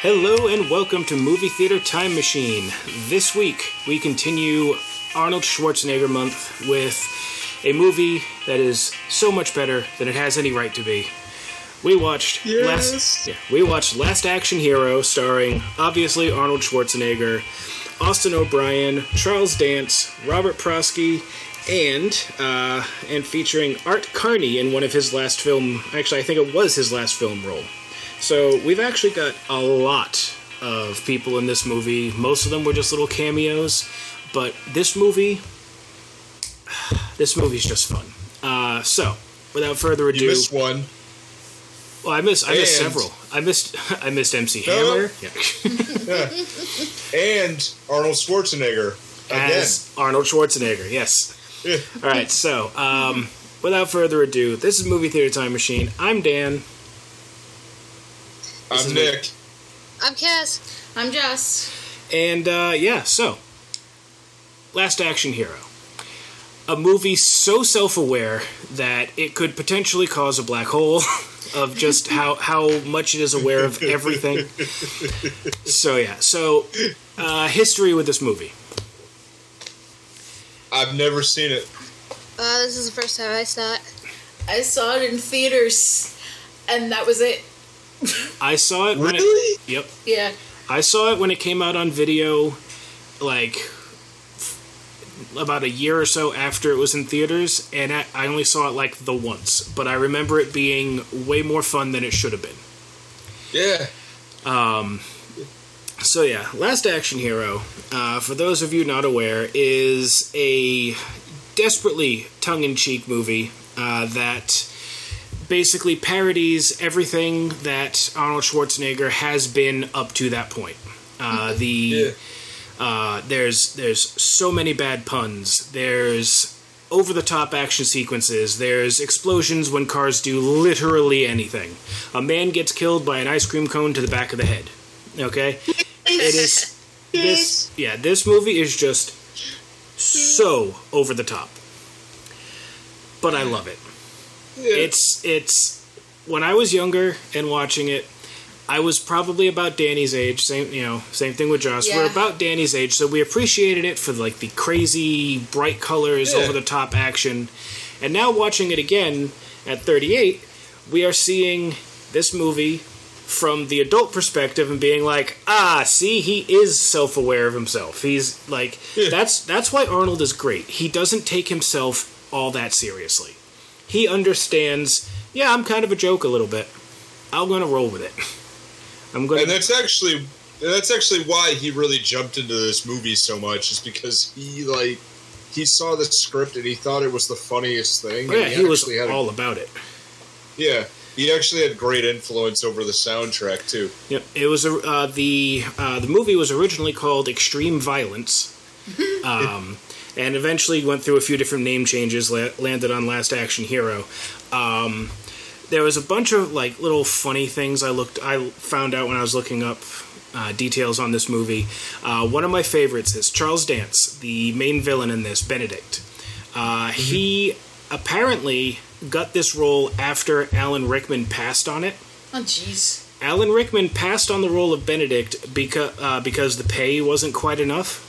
Hello and welcome to Movie Theater Time Machine. This week we continue Arnold Schwarzenegger month with a movie that is so much better than it has any right to be. We watched Yes. last yeah, we watched Last Action Hero starring obviously Arnold Schwarzenegger, Austin O'Brien, Charles Dance, Robert Prosky, and uh, and featuring Art Carney in one of his last film. Actually, I think it was his last film role. So we've actually got a lot of people in this movie. Most of them were just little cameos, but this movie, this movie's just fun. Uh, so without further ado, You missed one. well, I missed I missed several. I missed I missed MC No. Hammer yeah. And Arnold Schwarzenegger. Again. as Arnold Schwarzenegger. Yes. All right. So um, without further ado, this is Movie Theater Time Machine. I'm Dan. This I'm me. Nick. I'm Cass. I'm Jess. And uh, yeah, so Last Action Hero. A movie so self aware that it could potentially cause a black hole of just how, how much it is aware of everything. So yeah, so uh, history with this movie. I've never seen it. Uh, this is the first time I saw it. I saw it in theaters, and that was it. I saw it when it, Really? Yep. Yeah. I saw it when it came out on video, like about a year or so after it was in theaters, and I I only saw it like the once. But I remember it being way more fun than it should have been. Yeah. Um. So yeah, Last Action Hero, uh, for those of you not aware, is a desperately tongue-in-cheek movie uh, that basically parodies everything that Arnold Schwarzenegger has been up to that point. Uh, the Yeah. uh, there's there's so many bad puns. There's over the top action sequences. There's explosions when cars do literally anything. A man gets killed by an ice cream cone to the back of the head. Okay? It is this yeah, this movie is just so over the top. But I love it. Yeah. It's it's when I was younger and watching it, I was probably about Danny's age. Same you know, same thing with Josh. We're about Danny's age, so we appreciated it for like the crazy bright colors, Yeah. over the top action. And now watching it again at 38, we are seeing this movie from the adult perspective and being like, ah, see, he is self-aware of himself. He's like, Yeah. that's that's why Arnold is great. He doesn't take himself all that seriously. He understands. Yeah, I'm kind of a joke a little bit. I'm gonna roll with it. I'm gonna. and that's actually that's actually why he really jumped into this movie so much is because he like he saw the script and he thought it was the funniest thing. Oh, yeah, and he was actually had a- all about it. yeah. He actually had great influence over the soundtrack too. Yep. It was a, uh, the uh, the movie was originally called Extreme Violence, um, and eventually went through a few different name changes. La- landed on Last Action Hero. Um, there was a bunch of like little funny things I looked I found out when I was looking up uh, details on this movie. Uh, one of my favorites is Charles Dance, the main villain in this, Benedict. Uh, He apparently got this role after Alan Rickman passed on it. Oh, jeez. Alan Rickman passed on the role of Benedict because uh, because the pay wasn't quite enough,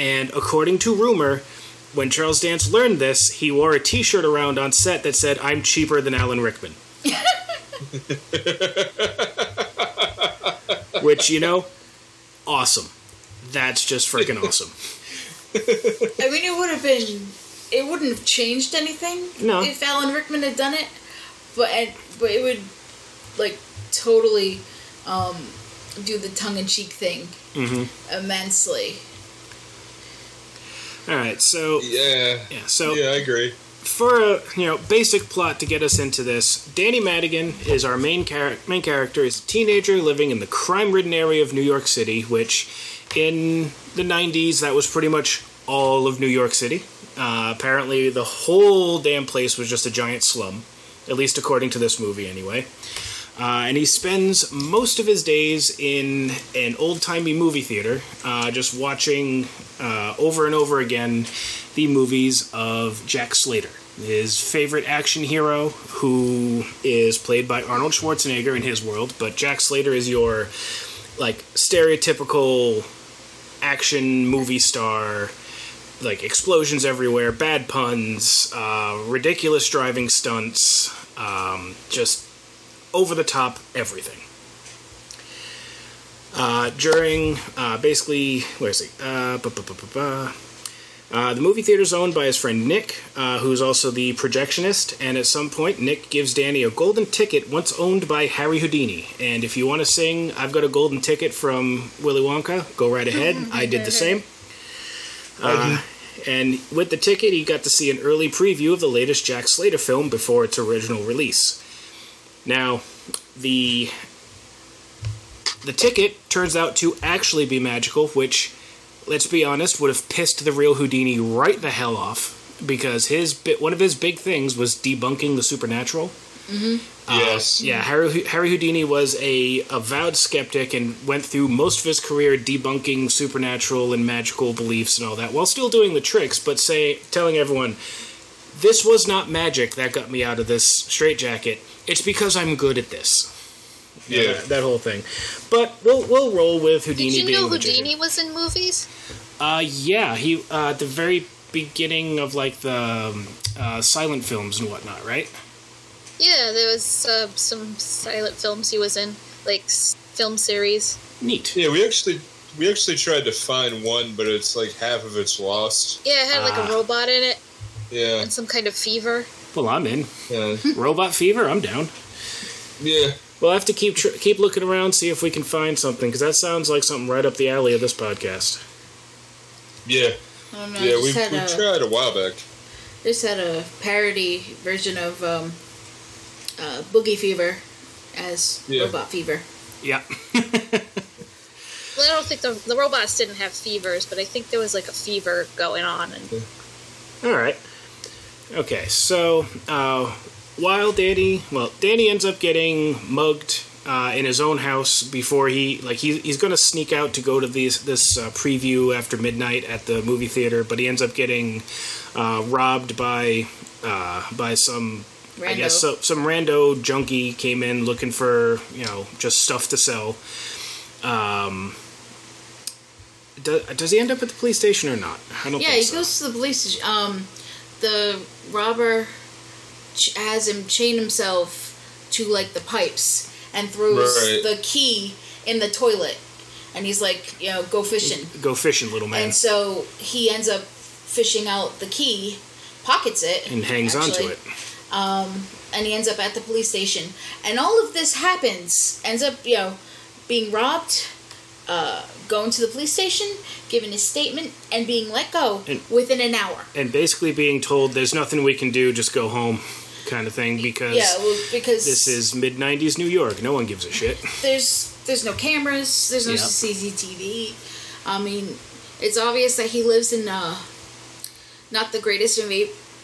and according to rumor, when Charles Dance learned this, he wore a T-shirt around on set that said "I'm cheaper than Alan Rickman," which you know, awesome. That's just freaking awesome. I mean, it would have been. It wouldn't have changed anything No. if Alan Rickman had done it, but and, but it would like totally um, do the tongue in cheek thing Mm-hmm. immensely. All right, so Yeah. yeah, so Yeah, I agree. for a you know basic plot to get us into this, Danny Madigan is our main char- main character. is a teenager living in the crime-ridden area of New York City, which in the '90s that was pretty much all of New York City. Uh, apparently, the whole damn place was just a giant slum, at least according to this movie, anyway. Uh, and he spends most of his days in an old timey movie theater, uh, just watching uh, over and over again the movies of Jack Slater, his favorite action hero, who is played by Arnold Schwarzenegger in his world. But Jack Slater is your like stereotypical action movie star, like explosions everywhere, bad puns, uh, ridiculous driving stunts, um, just over the top everything. Uh, during uh, basically, where is he? Uh, bu- bu- bu- bu- bu- uh, the movie theater is owned by his friend Nick, uh, who's also the projectionist, and at some point, Nick gives Danny a golden ticket once owned by Harry Houdini. And if you want to sing I've Got a Golden Ticket from Willy Wonka, go right ahead. I did the same. Uh, and with the ticket, he got to see an early preview of the latest Jack Slater film before its original release. Now, the the ticket turns out to actually be magical, which, let's be honest, would have pissed the real Houdini right the hell off because his bit one of his big things was debunking the supernatural. Mm-hmm. Uh, yes. Yeah, Harry, Harry Houdini was a avowed skeptic and went through most of his career debunking supernatural and magical beliefs and all that, while still doing the tricks, but say telling everyone, "This was not magic that got me out of this straitjacket. It's because I'm good at this." Yeah. that, that whole thing. But we'll we'll roll with Houdini Did you know magician. Houdini was in movies? Uh, yeah, he uh, at the very beginning of like the um, uh, silent films and whatnot, right? Yeah, there was uh, some silent films he was in, like film series. Neat. Yeah, we actually we actually tried to find one, but it's like half of it's lost. Yeah, it had like Ah. a robot in it Yeah. and some kind of fever. Well, I'm in. Yeah. Robot Fever, I'm down. yeah. We'll have to keep tr- keep looking around, see if we can find something, because that sounds like something right up the alley of this podcast. Yeah. I don't know. Yeah, we, had we a, tried a while back. just had a parody version of um, uh, Boogie Fever as Yeah. Robot Fever. Yeah. Well, I don't think the, the robots didn't have fevers, but I think there was like a fever going on. And All right. Okay, so uh, while Danny, well, Danny ends up getting mugged uh, in his own house before he, like, he, he's going to sneak out to go to these this uh, preview after midnight at the movie theater, but he ends up getting uh, robbed by uh, by some. I guess so, some rando junkie came in looking for you know just stuff to sell. Um, do, does he end up at the police station or not? I don't Yeah, think he so. goes to the police station. Um, the robber ch- has him chain himself to like the pipes and throws Right. the key in the toilet, and he's like, you know, go fishing. Go fishing, little man. And so he ends up fishing out the key, pockets it, and hangs actually, onto it. Um, and he ends up at the police station. And all of this happens, ends up, you know, being robbed, uh, going to the police station, giving his statement, and being let go And- within an hour. And basically being told there's nothing we can do, just go home, kind of thing, because Yeah, well, because this is mid 90s New York. No one gives a shit. there's there's no cameras, there's no Yep. CCTV. I mean, it's obvious that he lives in uh, not the greatest of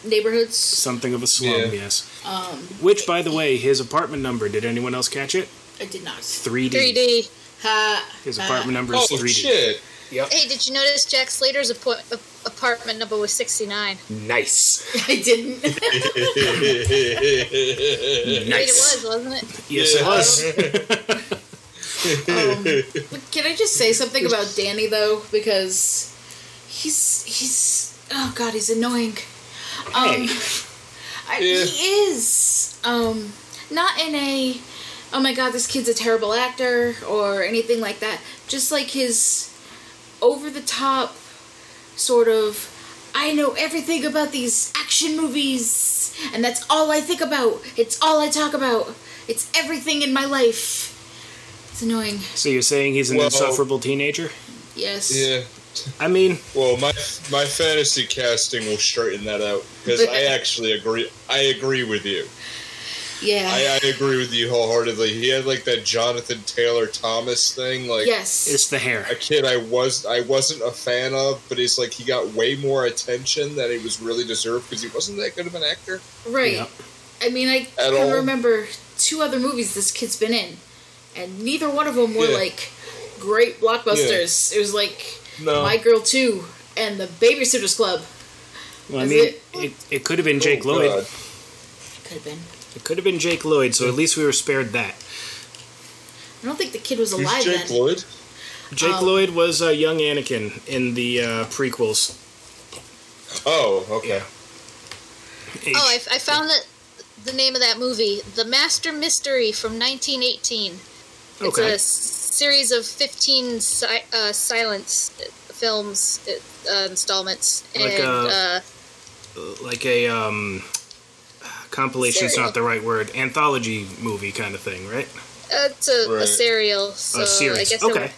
neighborhoods. Something of a slum, Yeah. yes. Um, Which, by the way, his apartment number, did anyone else catch it? I did not. 3D. 3D. Ha, His apartment number is Oh 3D. shit! Yep. Hey, did you notice Jack Slater's appo- apartment number was 69? Nice. I didn't. Wait, Nice. it was, wasn't it? Yes, it was. um, but can I just say something about Danny though? Because he's he's oh god, he's annoying. Um, Hey. I, Yeah. He is um not in a oh my god, this kid's a terrible actor or anything like that. Just like his over the top sort of I know everything about these action movies and that's all I think about. It's all I talk about. It's everything in my life. It's annoying. So you're saying he's an Well- insufferable teenager? Yes. Yeah. I mean, Well, my my fantasy casting will straighten that out because I actually agree. I agree with you. Yeah. I, I agree with you wholeheartedly. He had like that Jonathan Taylor Thomas thing. Like yes. it's the hair. a kid I was I wasn't a fan of, but he's like he got way more attention than he was really deserved because he wasn't that good of an actor. right. Yep. I mean, I At can all. remember two other movies this kid's been in, and neither one of them were Yeah. like great blockbusters. It was like No. My Girl Two and The Babysitters Club. Well, I mean, it- it, it could have been Jake Oh, Lloyd. God. Could have been. It could have been Jake Lloyd, so at least we were spared that. I don't think the kid was Who's alive Jake then. Lloyd? Jake Um, Lloyd was uh, young Anakin in the uh, prequels. Oh, okay. Yeah. Oh, I, I found that the name of that movie, The Master Mystery from 1918. It's Okay. a s- series of 15 si- uh, silence films uh, installments, Like, and uh, uh, like a um, compilation's Serial. not the right word. Anthology movie kind of thing, right? it's a, Right. a serial. So a series. I guess it- okay.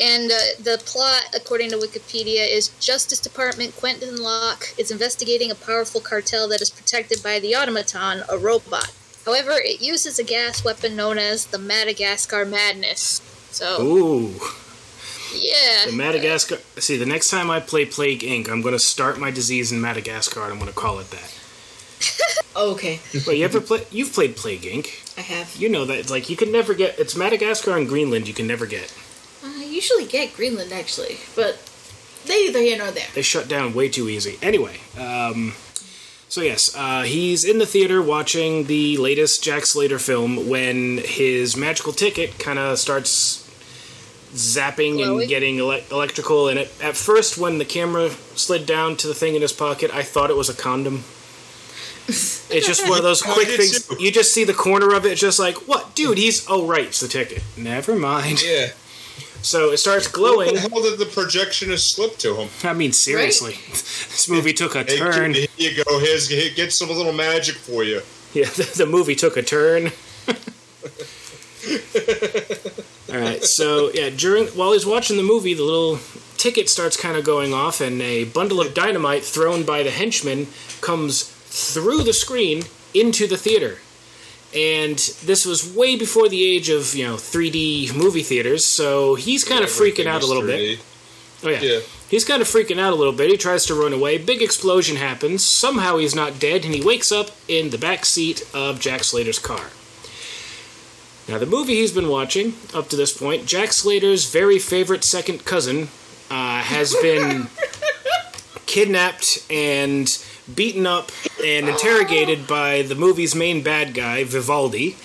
And uh, the plot, according to Wikipedia, is Justice Department Quentin Locke is investigating a powerful cartel that is protected by the automaton, a robot. However, it uses a gas weapon known as the Madagascar Madness. So, Ooh, yeah. the Madagascar. See, the next time I play Plague Inc., I'm going to start my disease in Madagascar, and I'm going to call it that. Oh, okay, Wait, you ever play? You've played Plague Inc. I have. You know that it's like you can never get. It's Madagascar and Greenland. You can never get. I usually get Greenland actually, but they either here nor there. They shut down way too easy. Anyway, um, so yes, uh, he's in the theater watching the latest Jack Slater film when his magical ticket kind of starts zapping and getting ele- electrical. And it, at first, when the camera slid down to the thing in his pocket, I thought it was a condom. It's just one of those quick things. too. You just see the corner of it, just like, what, dude? He's oh right, it's the ticket. Never mind. Yeah. So it starts What glowing. the hell did the projectionist slip to him? I mean, seriously, this movie took a Hey, turn. here you go. Here's here, get some little magic for you. Yeah, the, the movie took a turn. All right, so yeah, during while he's watching the movie, the little ticket starts kind of going off, and a bundle of dynamite thrown by the henchman comes through the screen into the theater. And this was way before the age of you know 3D movie theaters, so he's kind of freaking out a little bit. 3D. Oh yeah. Yeah. He's kind of freaking out a little bit. He tries to run away. Big explosion happens. Somehow he's not dead, and he wakes up in the back seat of Jack Slater's car. Now, the movie he's been watching up to this point, Jack Slater's very favorite second cousin, uh, has been kidnapped and beaten up and interrogated by the movie's main bad guy, Vivaldi,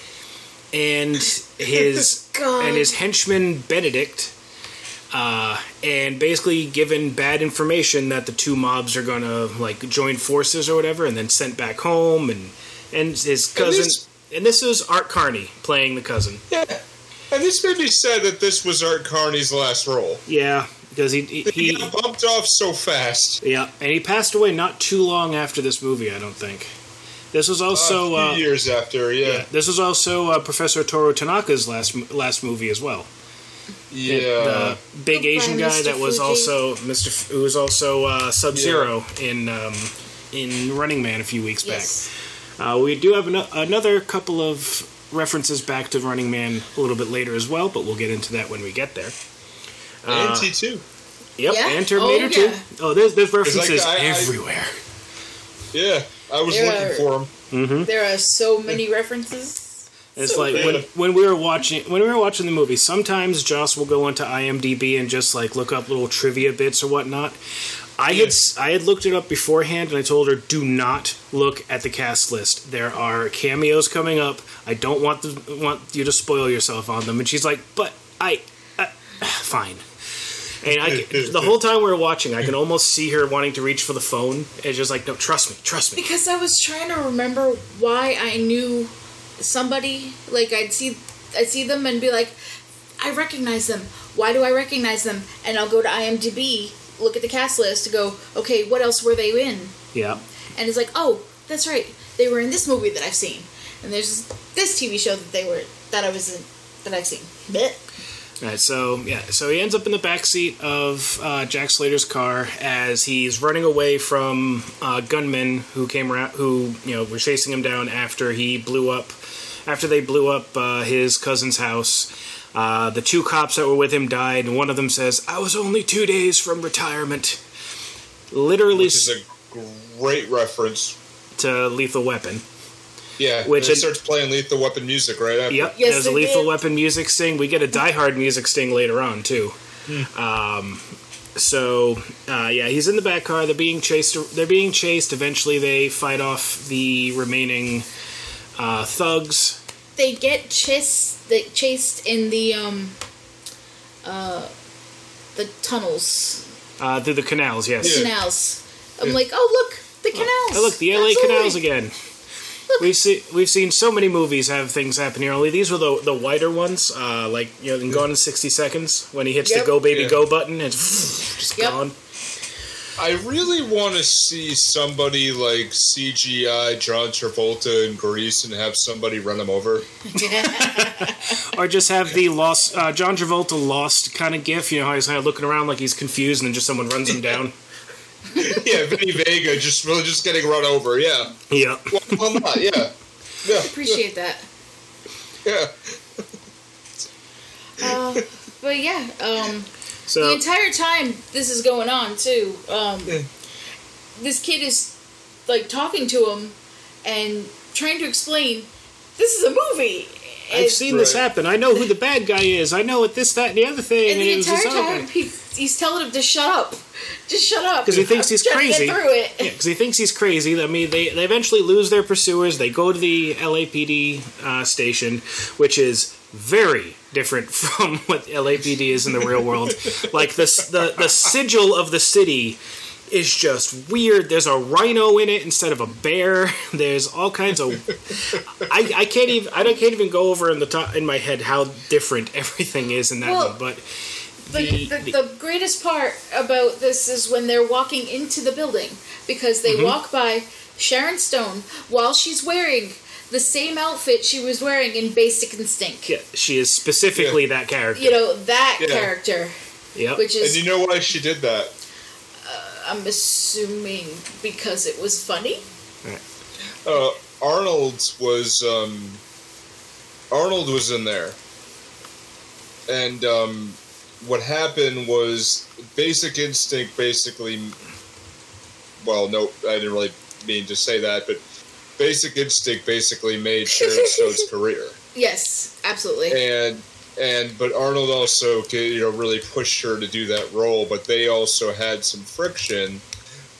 and his God. and his henchman Benedict uh, and basically given bad information that the two mobs are gonna like join forces or whatever, and then sent back home, and and his cousin, this- and this is Art Carney playing the cousin. Yeah. And this made me sad that this was Art Carney's last role. Yeah, because he he, He he got bumped off so fast. yeah, and he passed away not too long after this movie. I don't think. This was also a uh, years after, yeah. yeah, this was also uh, Professor Toru Tanaka's last last movie as well. Yeah. the big Goodbye, Asian guy Mr. that was Fuji. also Mr. F- who was also uh, Sub Zero in um, in Running Man a few weeks Yes. back. Uh, we do have ano- another couple of references back to Running Man a little bit later as well, but we'll get into that when we get there. And T2. Yep, Yeah? and Terminator Oh, 2. yeah. Oh, there's there's references I- I- everywhere. Yeah. I was There looking are- for him. There are so many references. It's So like bad. when when we were watching when we were watching the movie. Sometimes Joss will go onto IMDb and just like look up little trivia bits or whatnot. I had s I had looked it up beforehand, and I told her, "Do not look at the cast list. There are cameos coming up. I don't want the, want you to spoil yourself on them." And she's like, "But I, uh, fine." And I, the whole time we were watching, I can almost see her wanting to reach for the phone. And just like, "No, trust me, trust me." Because I was trying to remember why I knew somebody. Like I'd see, I'd see them and be like, I recognize them. Why do I recognize them? And I'll go to IMDb, look at the cast list, to go, okay, what else were they in? Yeah. And it's like, oh, that's right, they were in this movie that I've seen, and there's this TV show that they were that I was in that I've seen. Blech. All right, so yeah, so he ends up in the back seat of uh, Jack Slater's car as he's running away from uh, gunmen who came around, who you know were chasing him down after he blew up, after they blew up uh, his cousin's house. Uh, the two cops that were with him died, and one of them says, "I was only two days from retirement." Literally Which is a great reference. to Lethal Weapon. Yeah. Which and it starts playing Lethal Weapon music right after. Yep. Yes, there's a Lethal did. Weapon music sting. We get a Die Hard music sting later on too. Um, so uh, yeah, he's in the back car. They're being chased. They're being chased. Eventually, they fight off the remaining uh, thugs, they get chased they chased in the um uh the tunnels Uh, through the canals, yes. Yeah. canals. I'm like, oh look, the canals. Oh, look, the LA Absolutely. canals again. We've seen we've seen so many movies have things happen here. Only these were the the wider ones, uh, like you know, in Gone in sixty seconds when he hits Yep. the Go Baby Yeah. Go button and just Yep. gone. I really want to see somebody like CGI John Travolta in Grease and have somebody run him over. Or just have the lost uh, John Travolta lost kind of gif. You know how he's kind of looking around like he's confused, and then just someone runs him down. yeah, Vinny Vega just really just getting run over. Yeah, yeah. well, why not? Yeah, yeah, Appreciate that. yeah. Uh, but yeah, um, the So entire time this is going on too. Um, Yeah. This kid is like talking to him and trying to explain this is a movie. I've And- seen this happen. I know who the bad guy is. I know what this, that, and the other thing. And the it entire time guy. he's, he's telling him to shut up, just shut up. Because he thinks he's crazy. Get through it. Yeah, because he thinks he's crazy. I mean, they, they eventually lose their pursuers. They go to the LAPD uh, station, which is very different from what LAPD is in the real world. like the, the the sigil of the city is just weird. There's a rhino in it instead of a bear. There's all kinds of. I, I can't even I don't can't even go over in the top in my head how different everything is in that Well, one. But The, the- the, the- the greatest part about this is when they're walking into the building because Mm-hmm. they walk by Sharon Stone while she's wearing the same outfit she was wearing in Basic Instinct. yeah, she is specifically that character. You know, that Yeah. character, yep. which is And you know why she did that? I'm assuming, because it was funny. Uh, Arnold was um, Arnold was in there, and um, what happened was Basic Instinct basically. Well, no, I didn't really mean to say that, but Basic Instinct basically made Sharon Stone's career, Yes, absolutely. and and but Arnold also you know really pushed her to do that role, but they also had some friction.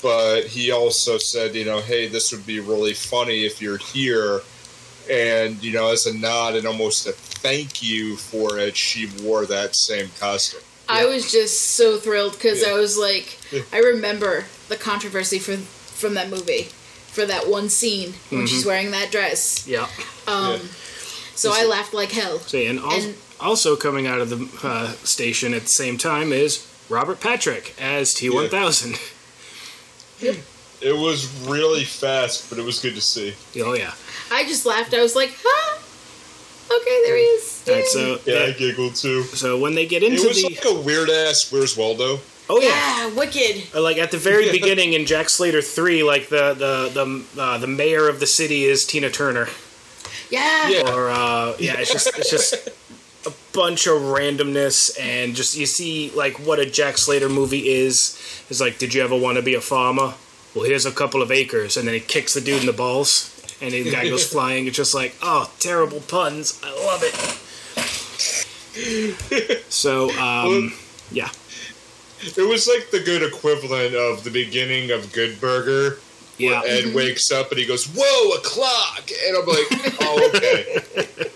But he also said, you know, hey, this would be really funny if you're here and you know as a nod and almost a thank you for it she wore that same costume I was just so thrilled because Yeah. I was like, I remember the controversy for, from that movie, for that one scene when she's wearing that dress. Yep. Um, Yeah. So I laughed like hell. So, and, al- And- also coming out of the uh, station at the same time is Robert Patrick as T1000. it was really fast but it was good to see oh yeah. I just laughed. I was like, huh? Okay, there he is. All right, so yeah i giggled too so when they get into it was the like a weird ass where's waldo oh yeah. yeah, wicked. Uh, Like at the very Yeah. beginning in Jack Slater three, like the the the uh, the mayor of the city is Tina Turner, Yeah. Yeah. or uh, yeah, it's just it's just a bunch of randomness and just you see like what a Jack Slater movie is. Is like, did you ever want to be a farmer? Well, here's a couple of acres, and then he kicks the dude in the balls, and the guy goes flying. It's just like, oh, terrible puns. I love it. So, um, yeah. it was like the good equivalent of the beginning of good burger Yeah, Ed wakes up and he goes, "Whoa, a clock!" And I'm like, "Oh, okay."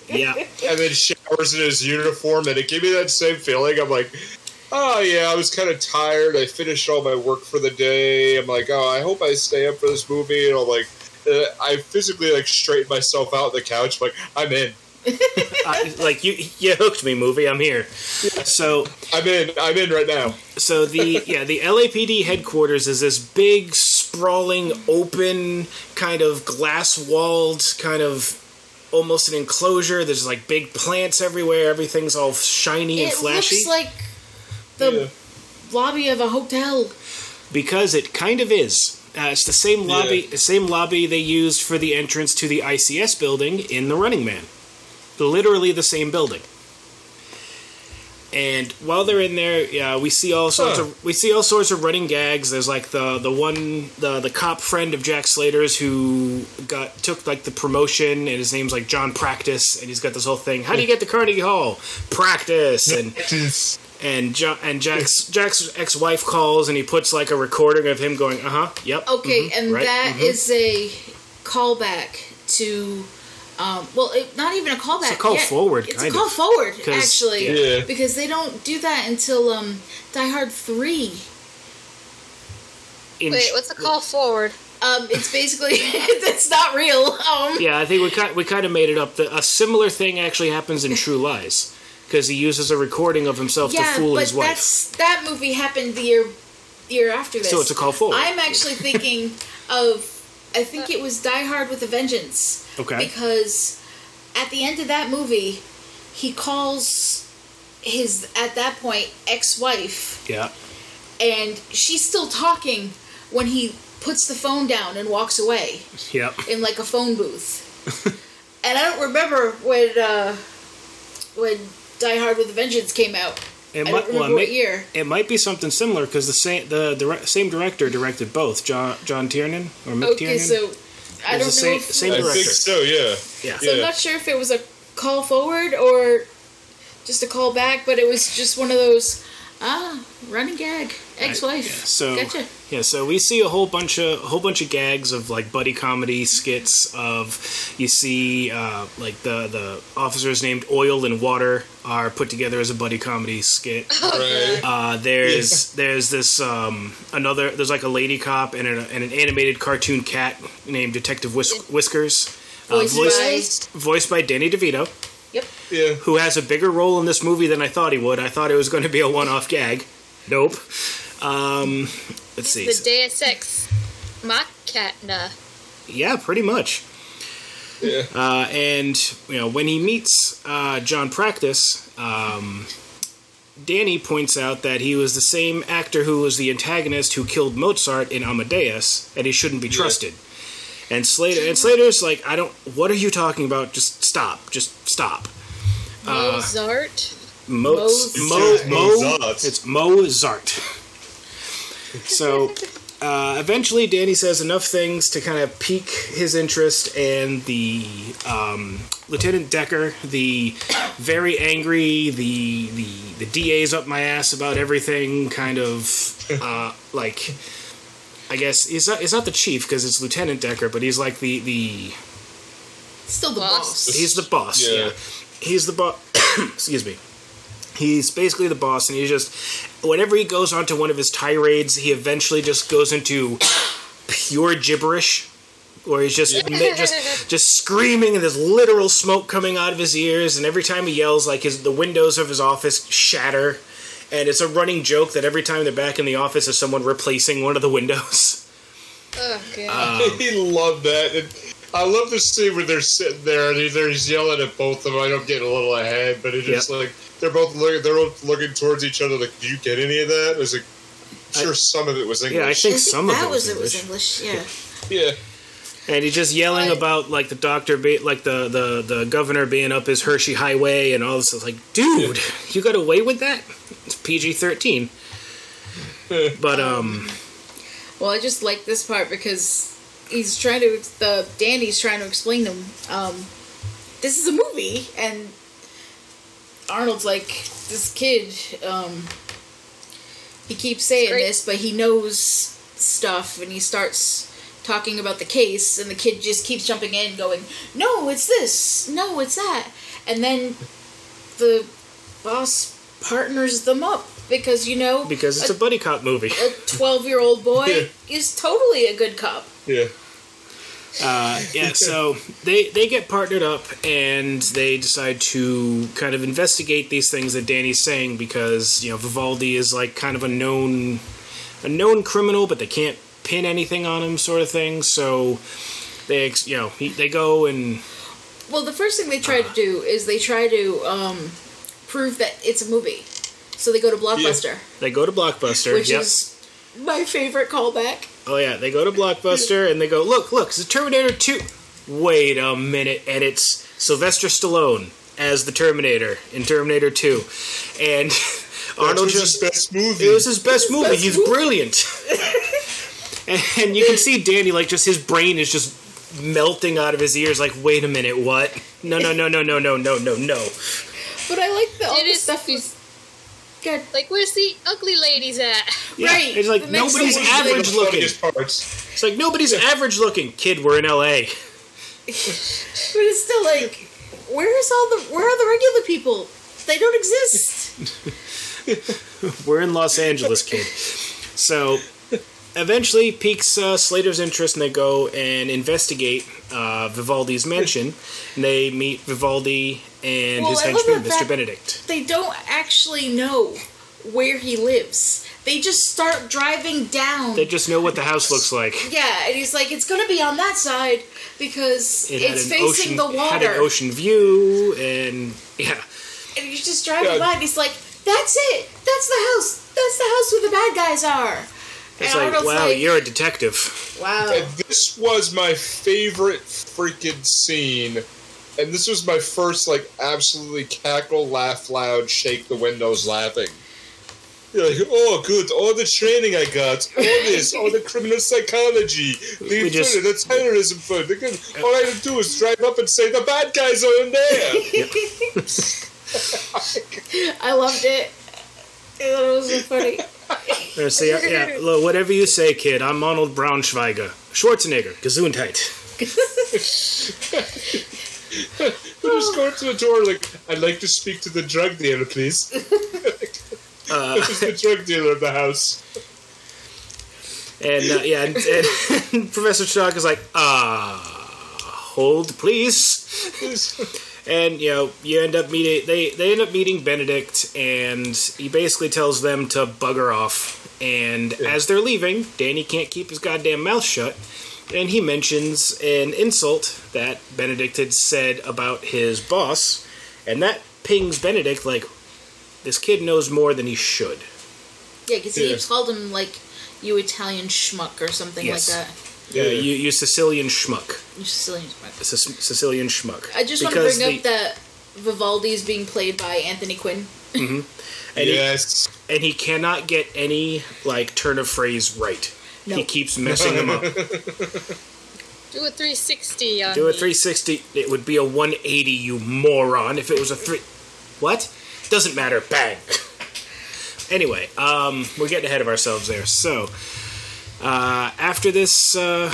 yeah. and then showers in his uniform, and it gave me that same feeling. I'm like, "Oh yeah, I was kind of tired. I finished all my work for the day. I'm like, oh, I hope I stay up for this movie." And I'm like, uh, I physically like straightened myself out on the couch. like, I'm in. I, like you, you hooked me, movie. I'm here. So, I'm in. I'm in right now. so the yeah the LAPD headquarters is this big, sprawling, open kind of glass-walled kind of almost an enclosure. There's like big plants everywhere. Everything's all shiny and It flashy looks like the Yeah. lobby of a hotel. because it kind of is. Uh, it's the same lobby, Yeah. the same lobby they used for the entrance to the ICS building in The Running Man. Literally the same building. And while they're in there, yeah, we see all sorts Huh. of we see all sorts of running gags. There's like the the one the the cop friend of Jack Slater's who got took like the promotion, and his name's like John Practice, and he's got this whole thing. How do you get to Carnegie Hall? Practice and and jo- and Jack's Jack's ex-wife calls and he puts like a recording of him going, "Uh huh, yep." Okay, mhm, and right, that mhm." is a callback to Um, well, it, not even a callback. It's a call yet. forward, It's kind a call of. forward, 'Cause- actually. Yeah. Because they don't do that until um, Die Hard Three. In- Wait, what's the call forward? Um, it's basically it's not real. Um, Yeah, I think we kind we kind of made it up. The, a similar thing actually happens in True Lies because he uses a recording of himself yeah, to fool but his wife. that's that movie happened the year year after this. So it's a call forward. I'm actually thinking of I think it was Die Hard with a Vengeance. Okay. Because at the end of that movie, he calls his at that point ex-wife Yeah. and she's still talking when he puts the phone down and walks away Yep. in like a phone booth. and I don't remember when uh, when Die Hard with a Vengeance came out. It I might, well, remember it, what may- year. it might be something similar because the same the, the same director directed both John John Tiernan or Mick Okay, Tiernan. so I don't know same- if same I director. think so. Yeah. yeah. So I'm not sure if it was a call forward or just a call back, but it was just one of those ah running gag ex-wife. yeah, so gotcha. Yeah, so we see a whole bunch of a whole bunch of gags of like buddy comedy skits. Of you see uh, like the the officers named Oil and Water are put together as a buddy comedy skit. Right. Uh, there's there's this um, another there's like a lady cop and, an and an animated cartoon cat named Detective Whis- Whiskers, uh, Voiced voiced, by- voiced by Danny DeVito, Yep. Yeah. who has a bigger role in this movie than I thought he would. I thought it was going to be a one-off gag. Nope. Um, let's see. The Deus Ex Machina. Yeah, pretty much. Yeah. Uh, and you know when he meets uh, John Practice, um, Danny points out that he was the same actor who was the antagonist who killed Mozart in Amadeus, and he shouldn't be trusted. And Slater and Slater's like, I don't. What are you talking about? Just stop. Just stop. Uh, Mozart. Mo, Moz- Mo, It's Mo, Mozart. it's Mozart. So uh, eventually, Danny says enough things to kind of pique his interest, and the um, Lieutenant Decker, the very angry, the the the DA's up my ass about everything, kind of uh, like. I guess he's not. He's not the chief because it's Lieutenant Decker, but he's like the the Still the Boss. boss. He's the boss. Yeah, Yeah. he's the boss. Excuse me. He's basically the boss, and he just whenever he goes onto one of his tirades, he eventually just goes into pure gibberish, where he's just mi- just just screaming, and there's literal smoke coming out of his ears, and every time he yells, like his the windows of his office shatter. And it's a running joke that every time they're back in the office, is someone replacing one of the windows. Oh, God. Uh, he loved that. And I love the scene where they're sitting there and he- he's yelling at both of them. I don't get a little ahead, but it's just Yep. like they're both looking. They're both looking towards each other. Like, do you get any of that? I was like, sure, some of it was English. Yeah, I think I think some of it was, was it was English. English. Yeah. Yeah. And he's just yelling Right. about like the doctor, be, like the, the the governor being up his Hershey Highway and all this. It's like, dude, you got away with that? It's PG thirteen. But um, Well, I just like this part because he's trying to the Danny's trying to explain to him um, this is a movie, and Arnold's like this kid. Um, he keeps saying this, but he knows stuff, and he starts talking about the case, and the kid just keeps jumping in, going, "No, it's this. No, it's that," and then the boss partners them up because you know because it's a buddy cop movie. a 12 year old boy Yeah. is totally a good cop. Yeah. Uh, yeah, so they they get partnered up and they decide to kind of investigate these things that Danny's saying because you know Vivaldi is like kind of a known a known criminal, but they can't pin anything on him, sort of thing. So they ex- you know he, they go and Well, the first thing they try to do is they try to um, prove that it's a movie. So they go to Blockbuster, they go to Blockbuster. which yep. is my favorite callback. Oh yeah, they go to Blockbuster and they go, look, look, it's the Terminator 2. Wait a minute, and it's Sylvester Stallone as the Terminator in Terminator 2. And Arnold was just his best movie. it was his best movie. best He's movie. brilliant. and, and you can see Danny like just his brain is just melting out of his ears like, "Wait a minute, what? No, no, no, no, no, no, no, no, no." But I like the, all It the is- stuff he's. Good. Like, where's the ugly ladies at? Yeah, Right, It's like the nobody's one was One of the average looking. parts. It's like nobody's average looking. Kid, we're in LA. but it's still like, where's all the where are the regular people? They don't exist. We're in Los Angeles, kid. So eventually piques uh, Slater's interest, and they go and investigate uh, Vivaldi's mansion. And they meet Vivaldi and Well, his I henchman, Mr. Benedict. They don't actually know where he lives. They just start driving down. They just know what the house looks like. yeah, and he's like, it's gonna be on that side because It it's facing ocean, the had an ocean view, and yeah, And he's just driving Yeah. by, and he's like, "That's it. That's the house. That's the house where the bad guys are." it's And like, Arnold's wow, like, you're a detective. wow. This was my favorite freaking scene. And this was my first, like, absolutely cackle, laugh loud, shake the windows laughing. You're like, oh, good, all the training I got, all this, all the criminal psychology, the, We just- the terrorism fund. the good- All I have to do is drive up and say, the bad guys are in there. I loved it. I thought it was so funny. So yeah, yeah, look, whatever you say, kid. I'm Arnold Braunschweiger, Schwarzenegger, Gesundheit. We just go to the door, like, I'd like to speak to the drug dealer, please. Uh, This is the drug dealer of the house. And uh, yeah, and, and Professor Shock is like, ah, hold, please. And you know, you end up meeting they they end up meeting Benedict, and he basically tells them to bugger off. And as they're leaving, Danny can't keep his goddamn mouth shut, and he mentions an insult that Benedict had said about his boss, and that pings Benedict like this kid knows more than he should. Yeah, because he Yeah. keeps called him like you Italian schmuck or something Yes. like that. Yeah, you you Sicilian schmuck, You Sicilian schmuck. Sic- Sicilian schmuck. I just want to Because bring up that Vivaldi is being played by Anthony Quinn. Mm-hmm. and he, and he cannot get any like turn of phrase right. No. He keeps messing them up. Do a 360 on Do a me. 360. It would be a 180, you moron. If it was a three, what? Doesn't matter. Bang. anyway, um, we're getting ahead of ourselves there. So, uh, after this, uh,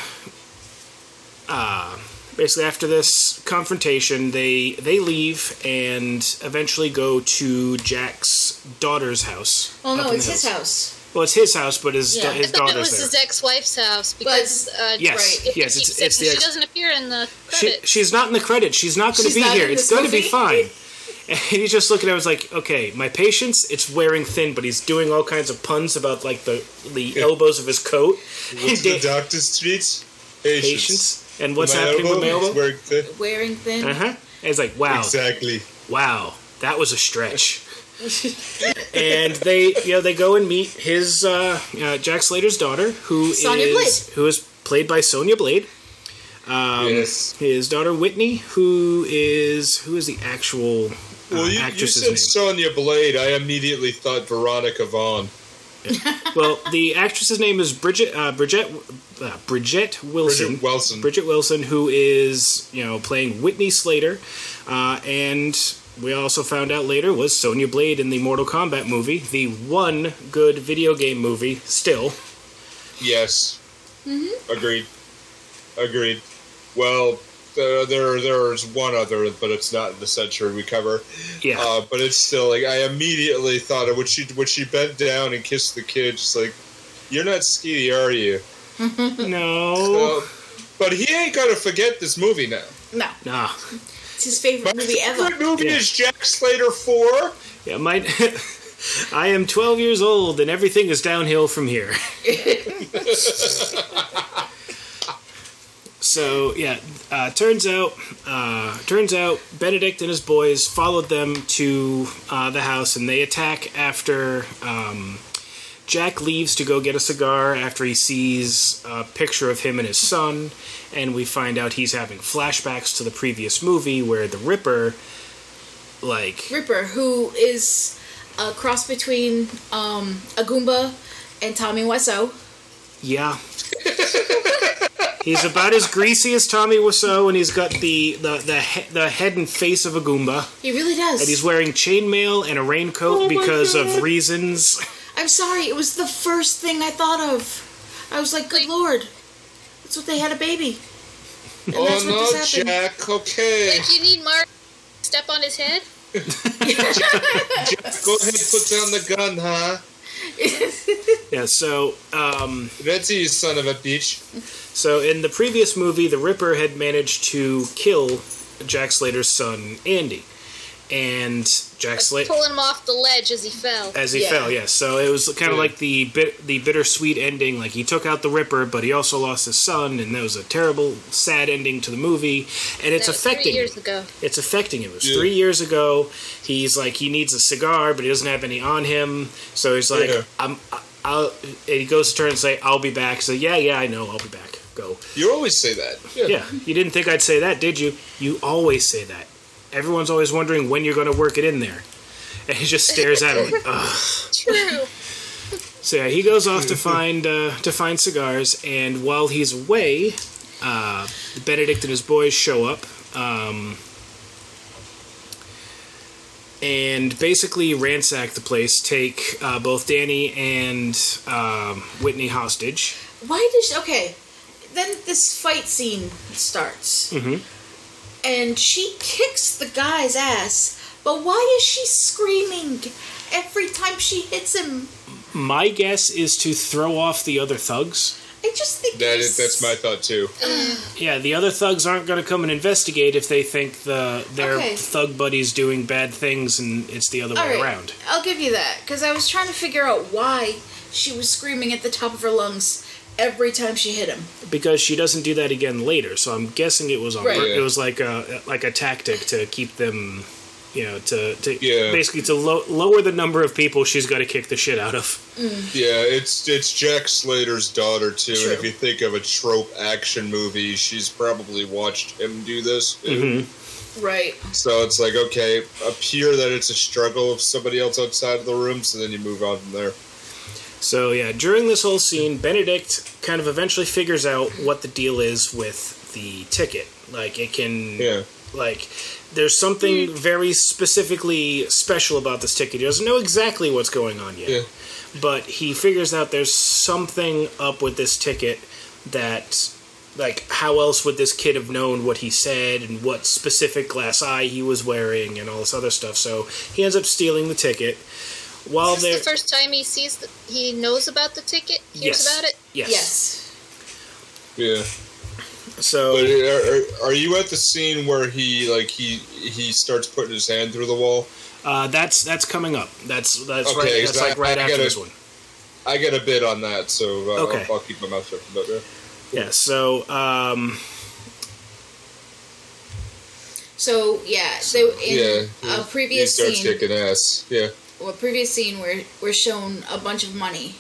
uh, basically after this confrontation, they they leave and eventually go to Jack's daughter's house. Oh no, it's his house. Well, it's his house, but his Yeah. I his thought it was there. his ex-wife's house because uh, Yes, right, yes, it's- said it's the she doesn't appear in the She, she's not in the credits. She's not going to be here. It's going to be fine. And he's just looking at. I was like, okay, my patience, it's wearing thin, but he's doing all kinds of puns about like the the elbows of his coat. What's the doctor's treats? Patience. patience. And what's My happening with my elbow? elbow? It's Wearing thin. Uh huh. And he's like, wow, Exactly. wow, that was a stretch. and they, you know, they go and meet his uh, uh, Jack Slater's daughter, who is Sonya Blade. who is played by Sonya Blade. Um, yes. His daughter Whitney, who is who is the actual uh, Well, you, you actress's said name? Sonya Blade. I immediately thought Veronica Vaughn. Well, the actress's name is Bridget uh, Bridget uh, Bridget Wilson. Bridget Wilson. Bridget Wilson, who is you know playing Whitney Slater, uh, and we also found out later was Sonya Blade in the Mortal Kombat movie, the one good video game movie still. Yes. Agreed. Agreed. Well, uh, there there's one other, but it's not in the century we cover. Yeah, Uh, but it's still like I immediately thought of when she when she bent down and kissed the kid. Just like, you're not skeety, are you? no, Uh, but he ain't gonna forget this movie now. No, nah. It's his favorite My movie ever. favorite movie Yeah. is Jack Slater Four. Yeah, my. I am 12 years old, and everything is downhill from here. so yeah, uh, turns out, uh, turns out Benedict and his boys followed them to uh, the house, and they attack after um, Jack leaves to go get a cigar after he sees a picture of him and his son, and we find out he's having flashbacks to the previous movie where the Ripper, like, Ripper, who is a cross between um, a Goomba and Tommy Wiseau. Yeah. he's about as greasy as Tommy Wiseau, and he's got the the the, he- the head and face of a Goomba, He really does. and he's wearing chainmail and a raincoat Oh my because of reasons. I'm sorry, it was the first thing I thought of. I was like, good lord, that's what they had a baby. oh that's what no, happened. Jack. Okay, Like you need Mark to step on his head. Jack, go ahead, and put down the gun, huh? Yeah, so um, That's you, son of a bitch. so in the previous movie, the Ripper had managed to kill Jack Slater's son, Andy, and Jack Slater. Pulling him off the ledge as he fell. As he Yeah. fell, yes. So it was kind of Yeah. like the bit, the bittersweet ending. Like he took out the Ripper, but he also lost his son, and that was a terrible, sad ending to the movie. And it's That was affecting three years him. ago. It's affecting him. It was Yeah. three years ago. He's like he needs a cigar, but he doesn't have any on him. So he's like, Yeah. I'm. I'll. And he goes to turn and say, "I'll be back." So yeah, yeah, I know, I'll be back. Go. You always say that. Yeah, you didn't think I'd say that, did you? You always say that. Everyone's always wondering when you're going to work it in there. And he just stares at him. True. So yeah, he goes off to find uh, to find cigars, and while he's away, uh, Benedict and his boys show up, um, and basically ransack the place, take uh, both Danny and um, Whitney hostage. Why does okay? Then this fight scene starts, Mhm. And she kicks the guy's ass. But why is she screaming every time she hits him? My guess is to throw off the other thugs. I just think that—that's my thought too. Yeah, the other thugs aren't going to come and investigate if they think the their Okay. thug buddy's doing bad things, and it's the other All way right, around. I'll give you that because I was trying to figure out why she was screaming at the top of her lungs every time she hit him. because she doesn't do that again later. So I'm guessing it was on. Right. It was like a like a tactic to keep them, you know, to to Yeah. basically to lo- lower the number of people she's got to kick the shit out of. Mm. Yeah, it's it's Jack Slater's daughter too, True. and if you think of a trope action movie, she's probably watched him do this. Mm-hmm. Right. So it's like okay, appear that it's a struggle of somebody else outside of the room, so then you move on from there. So yeah, during this whole scene, Benedict kind of eventually figures out what the deal is with the ticket. Like it can, Yeah, like there's something hmm. very specifically special about this ticket. He doesn't know exactly what's going on yet. Yeah. but he figures out there's something up with this ticket that like how else would this kid have known what he said and what specific glass eye he was wearing and all this other stuff so he ends up stealing the ticket while Is this the first time he sees the, he knows about the ticket? Hears Yes. about it? yes, Yes. yeah. so But are, are, are you at the scene where he like he he starts putting his hand through the wall? uh, that's that's coming up that's that's Okay, right so that's like I- right I after gotta- this one I get a bit on that, so uh, Okay. I'll, I'll keep my mouth shut about that. yeah so um So yeah. So in Yeah, a previous he starts scene, kicking ass. Yeah, well, previous scene where we're shown a bunch of money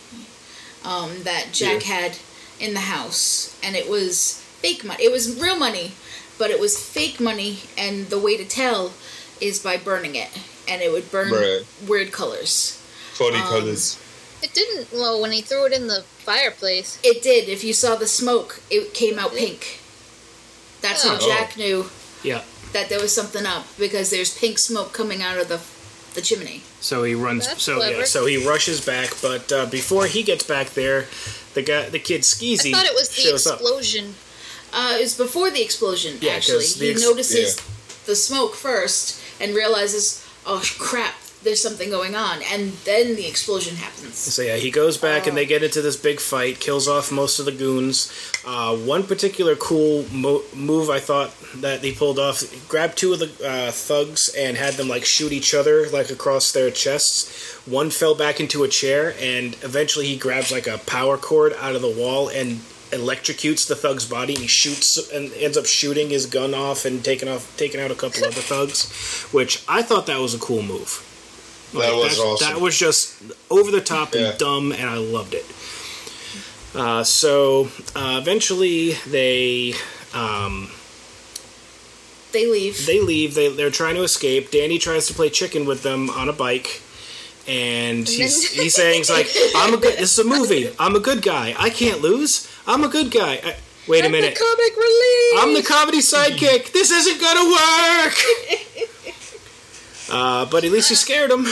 um, that Jack Yeah. had in the house, and it was fake money. It was real money, but it was fake money, and the way to tell is by burning it, and it would burn Right. weird colors. funny Um, colors. It didn't. Well, when he threw it in the fireplace. It did. If you saw the smoke, it came out pink. That's how Oh. Jack knew yeah that there was something up because there's pink smoke coming out of the the chimney. So he runs. That's so yeah. So he rushes back, but uh, before he gets back there, the guy, the kid Skeezy, I thought it was the shows up. explosion. Uh, it's before the explosion. Yeah, actually, 'cause the he ex- notices yeah. the smoke first and realizes, oh crap, there's something going on, and then the explosion happens. So yeah, he goes back Oh. and they get into this big fight, kills off most of the goons. Uh, one particular cool mo- move I thought that he pulled off: grabbed two of the uh, thugs and had them like shoot each other like across their chests. One fell back into a chair, and eventually he grabs like a power cord out of the wall and electrocutes the thug's body. And he shoots and ends up shooting his gun off and taking off taking out a couple other thugs, which I thought that was a cool move. That was awesome. That was just over the top and dumb, and I loved it. Uh, so uh, eventually they um, They leave. they leave. They they're trying to escape. Danny tries to play chicken with them on a bike, and he's he's saying he's like, "I'm a good. This is a movie. I'm a good guy. I can't lose. I'm a good guy." Uh, wait a I'm minute. The comic relief. I'm the comedy sidekick. This isn't gonna work. Uh, but at least he scared him.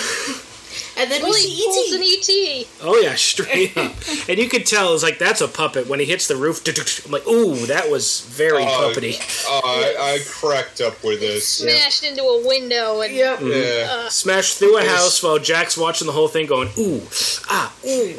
And then we Holy see fools ET. in Oh yeah, straight up. and you could tell it's like that's a puppet when he hits the roof. I'm like, ooh, that was very Oh, puppety. Uh, I, I cracked up with this. Smashed into a window and Yep. Yeah. Smashed through a house while Jack's watching the whole thing, going, ooh, ah, ooh.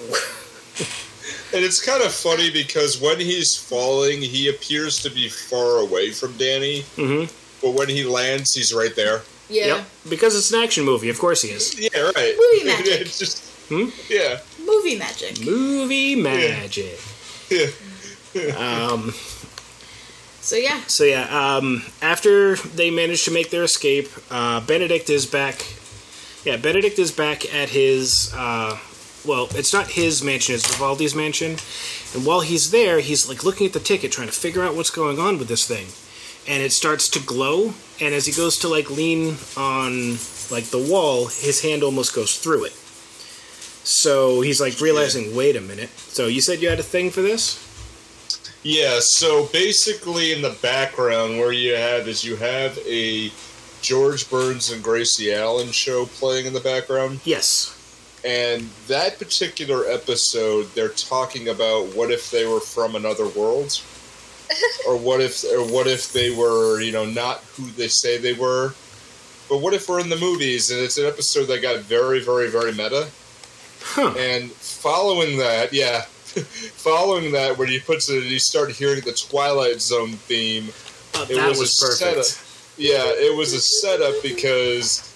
And it's kind of funny because when he's falling, he appears to be far away from Danny. Mhm. But when he lands, he's right there. Yeah. Yep, because it's an action movie. Of course he is. Yeah, right. Movie magic. it's just, Hmm? yeah. Movie magic. Movie magic. Yeah. Um, So yeah. so yeah, um, after they manage to make their escape, uh, Benedict is back. Yeah, Benedict is back at his. Uh, well, it's not his mansion; it's Vivaldi's mansion. And while he's there, he's like looking at the ticket, trying to figure out what's going on with this thing. And it starts to glow. And as he goes to like lean on like the wall, his hand almost goes through it. So he's like realizing, wait a minute. So you said you had a thing for this? Yeah, so basically in the background where you have is you have a George Burns and Gracie Allen show playing in the background. Yes. And that particular episode, they're talking about what if they were from another world, or what if, or what if they were, you know, not who they say they were, but what if we're in the movies? And it's an episode that got very, very, very meta. Huh. And following that, yeah, following that, when he puts it, you start hearing the Twilight Zone theme. Uh, It that was was, a perfect. setup. Yeah, it was a setup because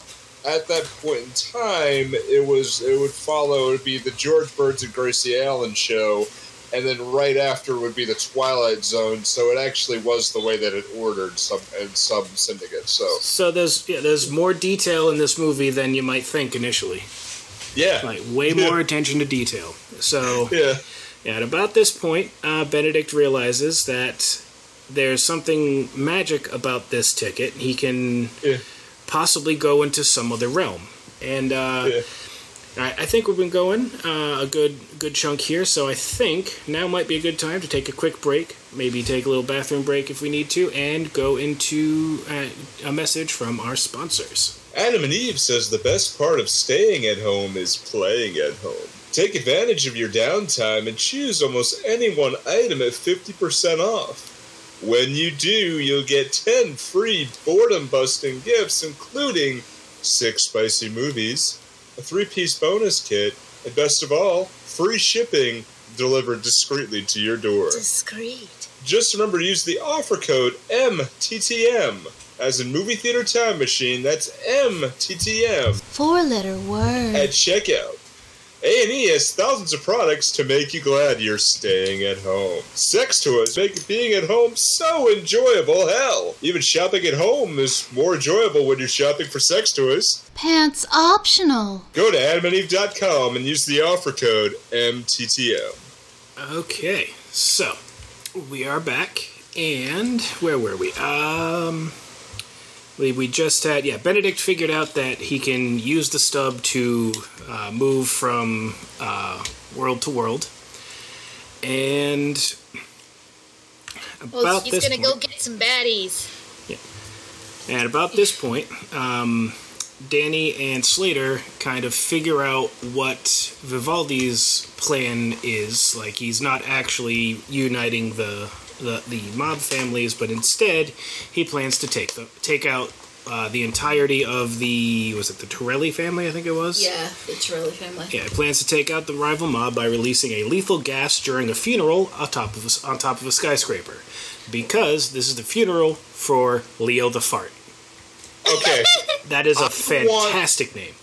at that point in time, it was it would follow. It would be the George Burns and Gracie Allen show, and then right after would be the Twilight Zone. So it actually was the way that it ordered some and some syndicates. So So there's yeah, there's more detail in this movie than you might think initially. yeah, Like way Yeah. more attention to detail. So yeah, at about this point, uh, Benedict realizes that there's something magic about this ticket. He can yeah, possibly go into some other realm, and uh, I think we've been going uh, a good good chunk here. So I think now might be a good time to take a quick break, maybe take a little bathroom break if we need to, and go into uh, a message from our sponsors. Adam and Eve says the best part of staying at home is playing at home. Take advantage of your downtime and choose almost any one item at 50% off. When you do, you'll get 10 free boredom busting gifts, including 6 spicy movies, a 3 piece bonus kit, and best of all, free shipping delivered discreetly to your door. Discreet. Just remember to use the offer code MTTM. As in Movie Theater Time Machine, that's MTTM Four letter word. at checkout. A&E has thousands of products to make you glad you're staying at home. Sex toys make being at home so enjoyable. Hell, even shopping at home is more enjoyable when you're shopping for sex toys. Pants optional. Go to adamandeve.com and use the offer code MTTM. Okay, so we are back, and where were we? Um, we we just had yeah. Benedict figured out that he can use the stub to uh, move from uh, world to world, and about Well, he's gonna point, go get some baddies. yeah at about this point, um, Danny and Slater kind of figure out what Vivaldi's plan is. Like he's not actually uniting the the, the mob families, but instead he plans to take the take out uh, the entirety of the was it the Torelli family? I think it was. Yeah, the Torelli family. Yeah, it plans to take out the rival mob by releasing a lethal gas during a funeral on top of a, on top of a skyscraper, because this is the funeral for Leo the Fart. Okay. That is a I want- fantastic name.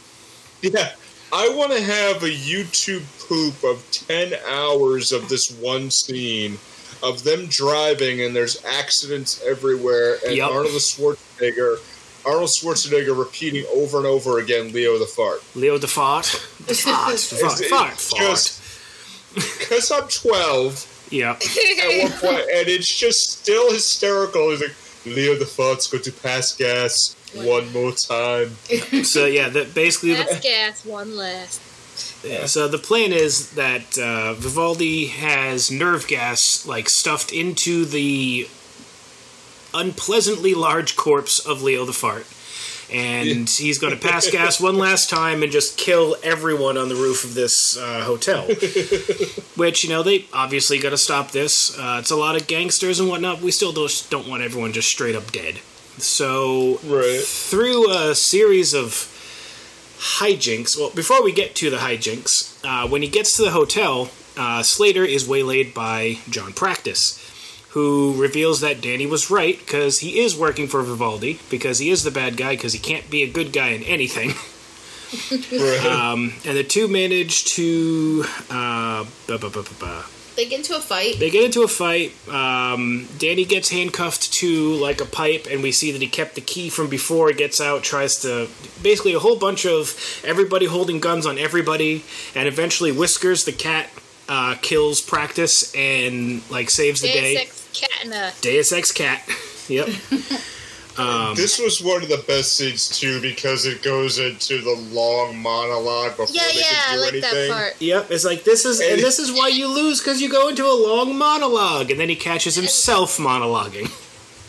Yeah, I want to have a YouTube poop of 10 hours of this one scene of them driving and there's accidents everywhere and Yep. Arnold Schwarzenegger Arnold Schwarzenegger repeating over and over again Leo the fart. Leo the Fart. The Fart. The Fart. It's- Fart. it's Fart. just- Cuz I'm 12 Yeah. at one point and it's just still hysterical. He's like Leo the fart's going to pass gas one more time. So yeah, that basically the, Last gas, one last. Yeah, so the plan is that uh, Vivaldi has nerve gas like stuffed into the unpleasantly large corpse of Leo the Fart, and he's going to pass gas one last time and just kill everyone on the roof of this uh, hotel. Which you know they obviously got to stop this. Uh, it's a lot of gangsters and whatnot. We still don't, want everyone just straight up dead. So Right. through a series of hijinks. Well, before we get to the hijinks, uh, when he gets to the hotel, uh, Slater is waylaid by John Practice, who reveals that Danny was right because he is working for Vivaldi because he is the bad guy because he can't be a good guy in anything. Right. Um, and the two manage to. Uh. They get into a fight. They get into a fight. Um, Danny gets handcuffed to like a pipe, and we see that he kept the key from before. He gets out, tries to basically a whole bunch of everybody holding guns on everybody, and eventually Whiskers the cat uh, kills Practice and like saves the day. Deus Ex Cat Deus Ex Cat. Yep. Um, this was one of the best scenes too because it goes into the long monologue before yeah, they yeah, can I do like anything. that part. Yep, it's like this is and this is why you lose because you go into a long monologue, and then he catches himself monologuing.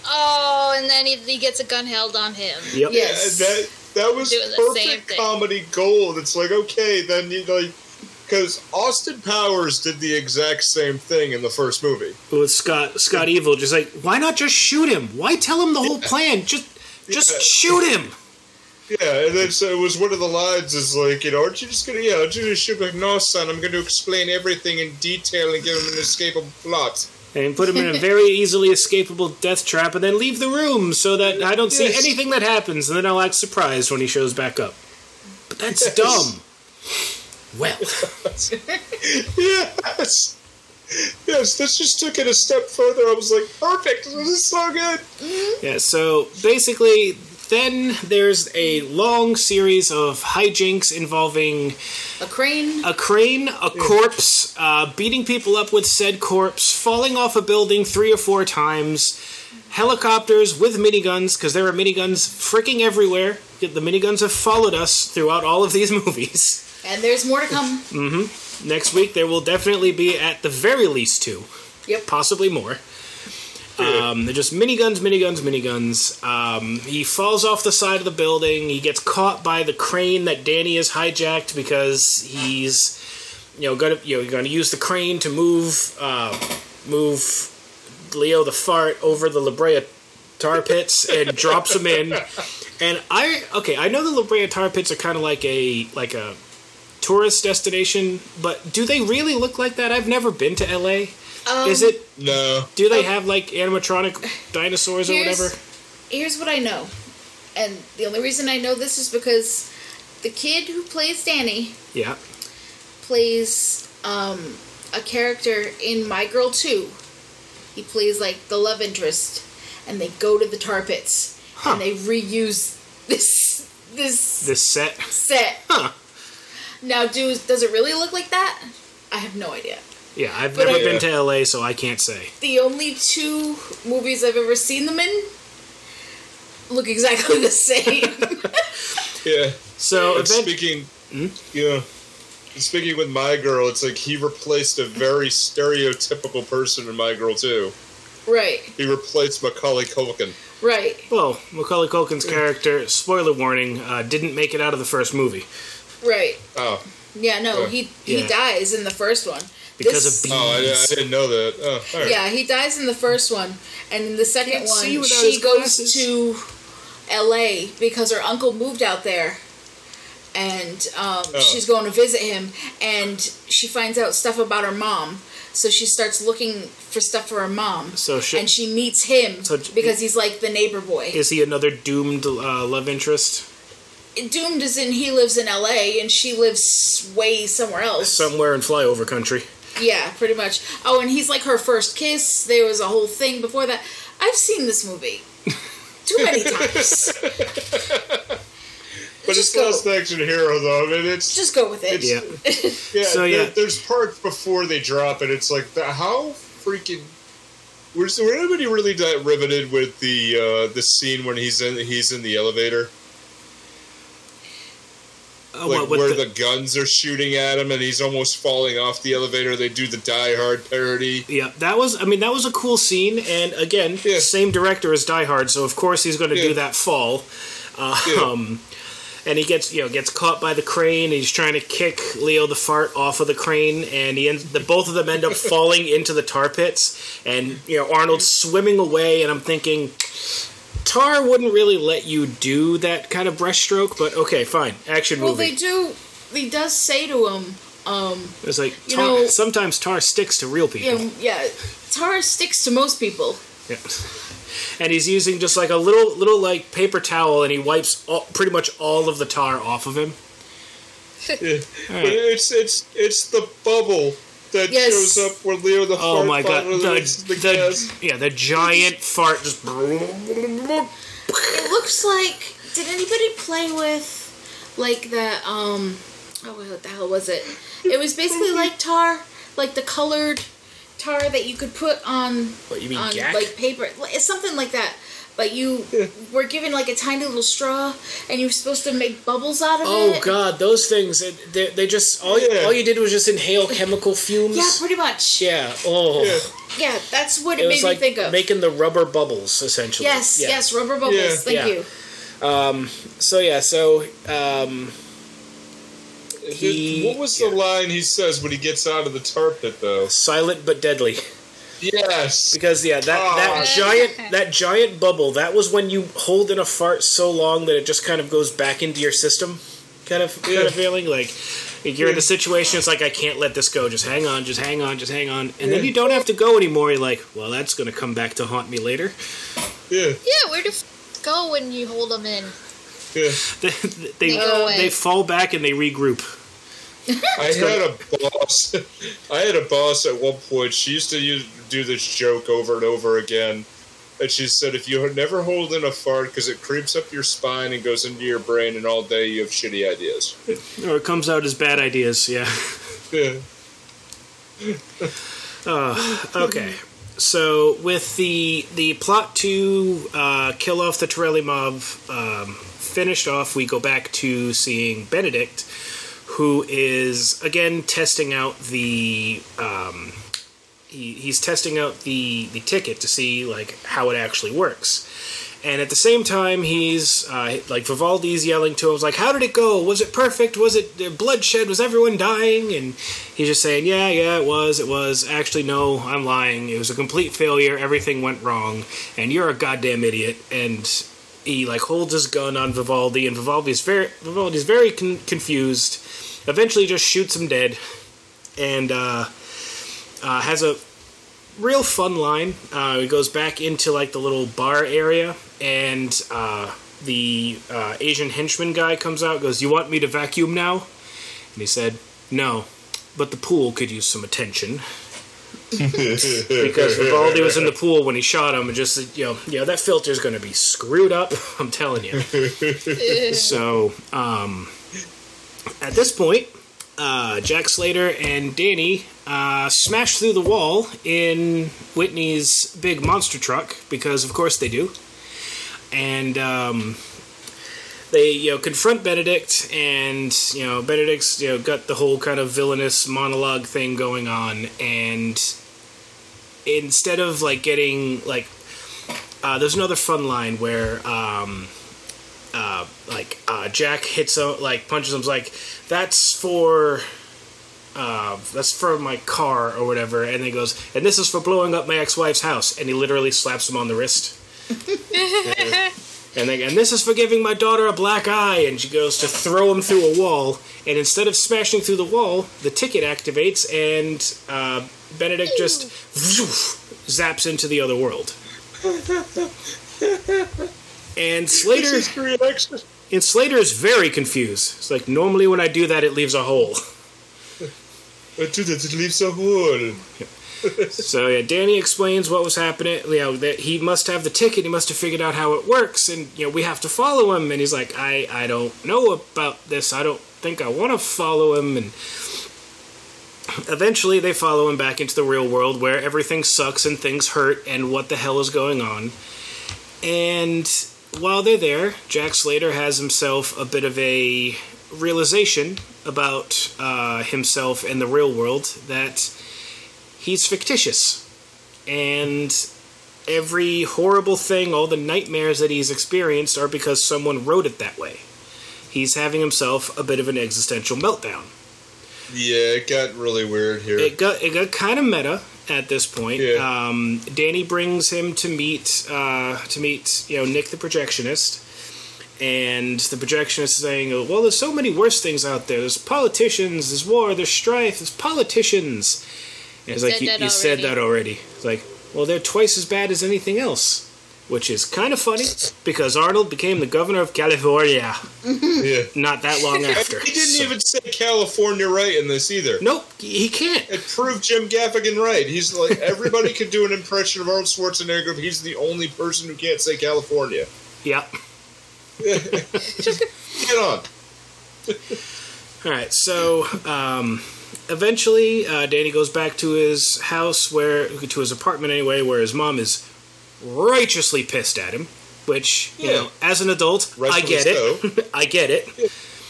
Oh, and then he, he gets a gun held on him. Yep. Yeah. Yeah, that that was Doing the same perfect comedy gold. It's like okay, then you like because Austin Powers did the exact same thing in the first movie. with Scott Scott Evil, just like why not just shoot him? Why tell him the whole plan? Just just Yeah. shoot him. Yeah, and then so it was one of the lines is like, you know, aren't you just gonna, yeah, aren't you just shoot like, no, son, I'm going to explain everything in detail and give him an escapable plot. And put him in a very easily escapable death trap, and then leave the room so that I don't see Yes. anything that happens, and then I'll act surprised when he shows back up. But that's Yes. dumb. Well, yes, yes, this just took it a step further. I was like, perfect, this is so good. yeah. So basically, then there's a long series of hijinks involving A crane. a crane, a corpse, uh, beating people up with said corpse, falling off a building three or four times, helicopters with miniguns, because there are miniguns freaking everywhere. The miniguns have followed us throughout all of these movies. And there's more to come. Mm-hmm. Next week, there will definitely be at the very least two, Yep. possibly more. Um, they're just miniguns, miniguns, miniguns. Um, he falls off the side of the building. He gets caught by the crane that Danny has hijacked because he's, you know, gonna you know going to use the crane to move uh, move Leo the fart over the La Brea tar pits and drops him in. And I okay, I know the La Brea tar pits are kind of like a like a tourist destination, but do they really look like that? I've never been to LA. Um, Is it? No. Do they have like animatronic dinosaurs or whatever? Here's what I know. And the only reason I know this is because the kid who plays Danny Yeah. plays um, a character in My Girl 2. He plays like the love interest, and they go to the tar pits Huh. and they reuse this this This set. set. Huh. Now, do does it really look like that? I have no idea. Yeah, I've But never I- been to LA, so I can't say. The only two movies I've ever seen them in look exactly the same. Yeah. So event- speaking, Hmm? yeah. Speaking with My Girl, it's like he replaced a very stereotypical person in My Girl too. right, He replaced Macaulay Culkin. right. well, Macaulay Culkin's character, spoiler warning, uh, didn't make it out of the first movie Right. Oh, Yeah, no, Yeah. he he Yeah. dies in the first one. because This- of oh, I, I didn't know that. Oh, all right. Yeah, he dies in the first one, and in the second one, she goes glasses. to L.A. because her uncle moved out there, and um, Oh. she's going to visit him, and she finds out stuff about her mom. So she starts looking for stuff for her mom, So she- and she meets him So- because he's like the neighbor boy. Is he another doomed uh, love interest? Doomed is in he lives in L.A. and she lives way somewhere else. Somewhere in flyover country. Yeah, pretty much. Oh, and he's like her first kiss. There was a whole thing before that. I've seen this movie too many times. But Just it's go. Last Action Hero, though. I mean, it's Just go with it. Yeah. yeah. So, there- there's parts before they drop it. It's like the, how freaking. Was were anybody really that riveted with the uh, the scene when he's in he's in the elevator? Uh, like what, where the- the, guns are shooting at him and he's almost falling off the elevator. They do the Die Hard parody. Yeah, that was. I mean, that was a cool scene, and again, Yeah. same director as Die Hard, so of course he's going to do that fall. Yeah. Um, and he gets you know gets caught by the crane. And he's trying to kick Leo the fart off of the crane, and he ends. The both of them end up falling into the tar pits, and you know Arnold's swimming away, and I'm thinking. Tar wouldn't really let you do that kind of brushstroke, but okay, fine. Action Well, movie. they do. He does say to him, um, it's like you tar, know- sometimes tar sticks to real people. yeah, yeah, tar sticks to most people. Yeah. And he's using just like a little little like paper towel, and he wipes all, pretty much all of the tar off of him. Yeah. But it's it's it's the bubble that Yes. shows up where Leo the Oh fart my god! The, the, the- yeah, the giant fart just. It looks like. Did anybody play with like that? Um, oh, what the hell was it? It was basically like tar, like the colored tar that you could put on What you mean, on like paper. It's something like that. But you were given like a tiny little straw, and you were supposed to make bubbles out of Oh it. Oh God, those things! They, they just all you, Yeah. all you did was just inhale chemical fumes. Yeah, pretty much. Yeah. Oh, Yeah. Yeah, that's what it it, was made like me think of. making the rubber bubbles essentially. yes, Yeah. yes, rubber bubbles. Yeah. Thank Yeah. you. So yeah, so um, He- what was the line he says when he gets out of the tar pit, though? silent but deadly. Yes. Because yeah, that that Oh. giant that giant bubble that was when you hold in a fart so long that it just kind of goes back into your system, kind of kind Yeah. of feeling like you're in a situation. It's like I can't let this go. Just hang on, just hang on, just hang on, and then you don't have to go anymore. You're like, well, that's going to come back to haunt me later. Yeah. Yeah, where do f- go when you hold them in? Yeah. they they, They go away. they fall back and they regroup. I had a boss. I had a boss at one point. She used to use, do this joke over and over again. And she said, if you never hold in a fart because it creeps up your spine and goes into your brain, and all day you have shitty ideas. Or it comes out as bad ideas. Yeah. Yeah. Okay. So with the the plot to uh, kill off the Torelli mob um, finished off, we go back to seeing Benedict, who is again testing out the um, he, he's testing out the the ticket to see like how it actually works. And at the same time, he's uh, like Vivaldi's yelling to him, "Was like, how did it go? Was it perfect? Was it bloodshed? Was everyone dying?" And he's just saying, "Yeah, yeah, it was. It was. Actually, no, I'm lying. It was a complete failure. Everything went wrong, and you're a goddamn idiot." And he like holds his gun on Vivaldi, and Vivaldi's very Vivaldi's very con- confused. Eventually, just shoots him dead, and uh, uh, has a real fun line. Uh, he goes back into like the little bar area, and uh, the uh, Asian henchman guy comes out. Goes, "You want me to vacuum now?" And he said, "No, but the pool could use some attention." because Vivaldi was in the pool when he shot him, and just you know, you know that filter's going to be screwed up. I'm telling you. so, um, at this point, uh, Jack Slater and Danny uh, smash through the wall in Whitney's big monster truck because, of course, they do. And um, they, you know, confront Benedict, and you know, Benedict's you know got the whole kind of villainous monologue thing going on, and instead of like getting like, uh, there's another fun line where. Um, uh, like uh, Jack hits him, like punches him, like that's for uh, that's for my car or whatever, and he goes, and this is for blowing up my ex-wife's house, and he literally slaps him on the wrist. and then, and this is for giving my daughter a black eye, and she goes to throw him through a wall, and instead of smashing through the wall, the ticket activates, and uh, Benedict just zaps into the other world. And Slater. This is. And Slater is very confused. It's like normally when I do that, it leaves a hole. I do that, it leaves a hole. So yeah, Danny explains what was happening. You know that he must have the ticket. He must have figured out how it works, and you know we have to follow him. And he's like, I I don't know about this. I don't think I want to follow him. And eventually, they follow him back into the real world where everything sucks and things hurt, and what the hell is going on. And while they're there, Jack Slater has himself a bit of a realization about uh, himself and the real world that he's fictitious. And every horrible thing, all the nightmares that he's experienced are because someone wrote it that way. He's having himself a bit of an existential meltdown. Yeah, it got really weird here. It got it got kind of meta at this point. Yeah. Um, Danny brings him to meet uh, to meet you know Nick the projectionist, and the projectionist is saying, "Oh, "Well, there's so many worse things out there. There's politicians. There's war. There's strife. There's politicians." And it's like you, you said that already. It's like, well, they're twice as bad as anything else. Which is kind of funny because Arnold became the governor of California yeah. not that long after. He didn't So- even say California right in this either. Nope, he can't. It proved Jim Gaffigan right. He's like everybody could do an impression of Arnold Schwarzenegger, but he's the only person who can't say California. Yep. Get on. All right, so um, eventually, uh, Danny goes back to his house, where to his apartment anyway, where his mom is righteously pissed at him. Which you know, as an adult, I Rightfully get it. I get it.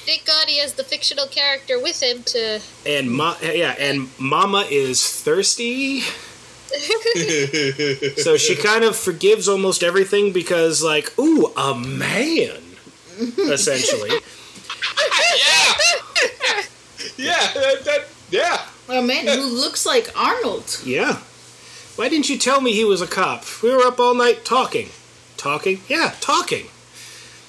Thank God he has the fictional character with him to. And ma- yeah, and Mama is thirsty, so she kind of forgives almost everything because, like, ooh, a man, essentially. yeah. yeah. That, that, yeah. A man who looks like Arnold. Yeah. Why didn't you tell me he was a cop? We were up all night talking. Talking? Yeah, talking.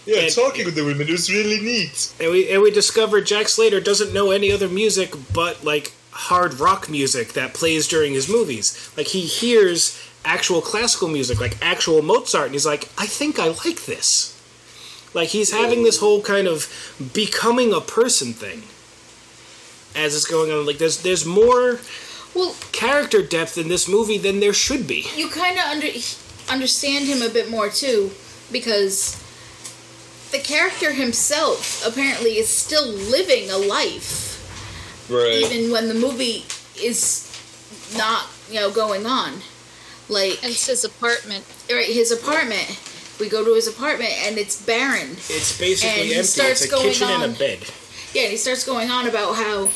Yeah. And- talking with the women It was really neat. And we and we discovered Jack Slater doesn't know any other music but like hard rock music that plays during his movies. Like he hears actual classical music, like actual Mozart, and he's like, I think I like this. Like he's having this whole kind of becoming a person thing as it's going on. Like there's there's more Well, character depth in this movie than there should be. you kind of under understand him a bit more too, because the character himself apparently is still living a life, Right. even when the movie is not, you know, going on. Like, And it's his apartment. right, his apartment. We go to his apartment and it's barren. It's basically And he empty. starts It's a going kitchen and a bed. Yeah, and he starts going on about how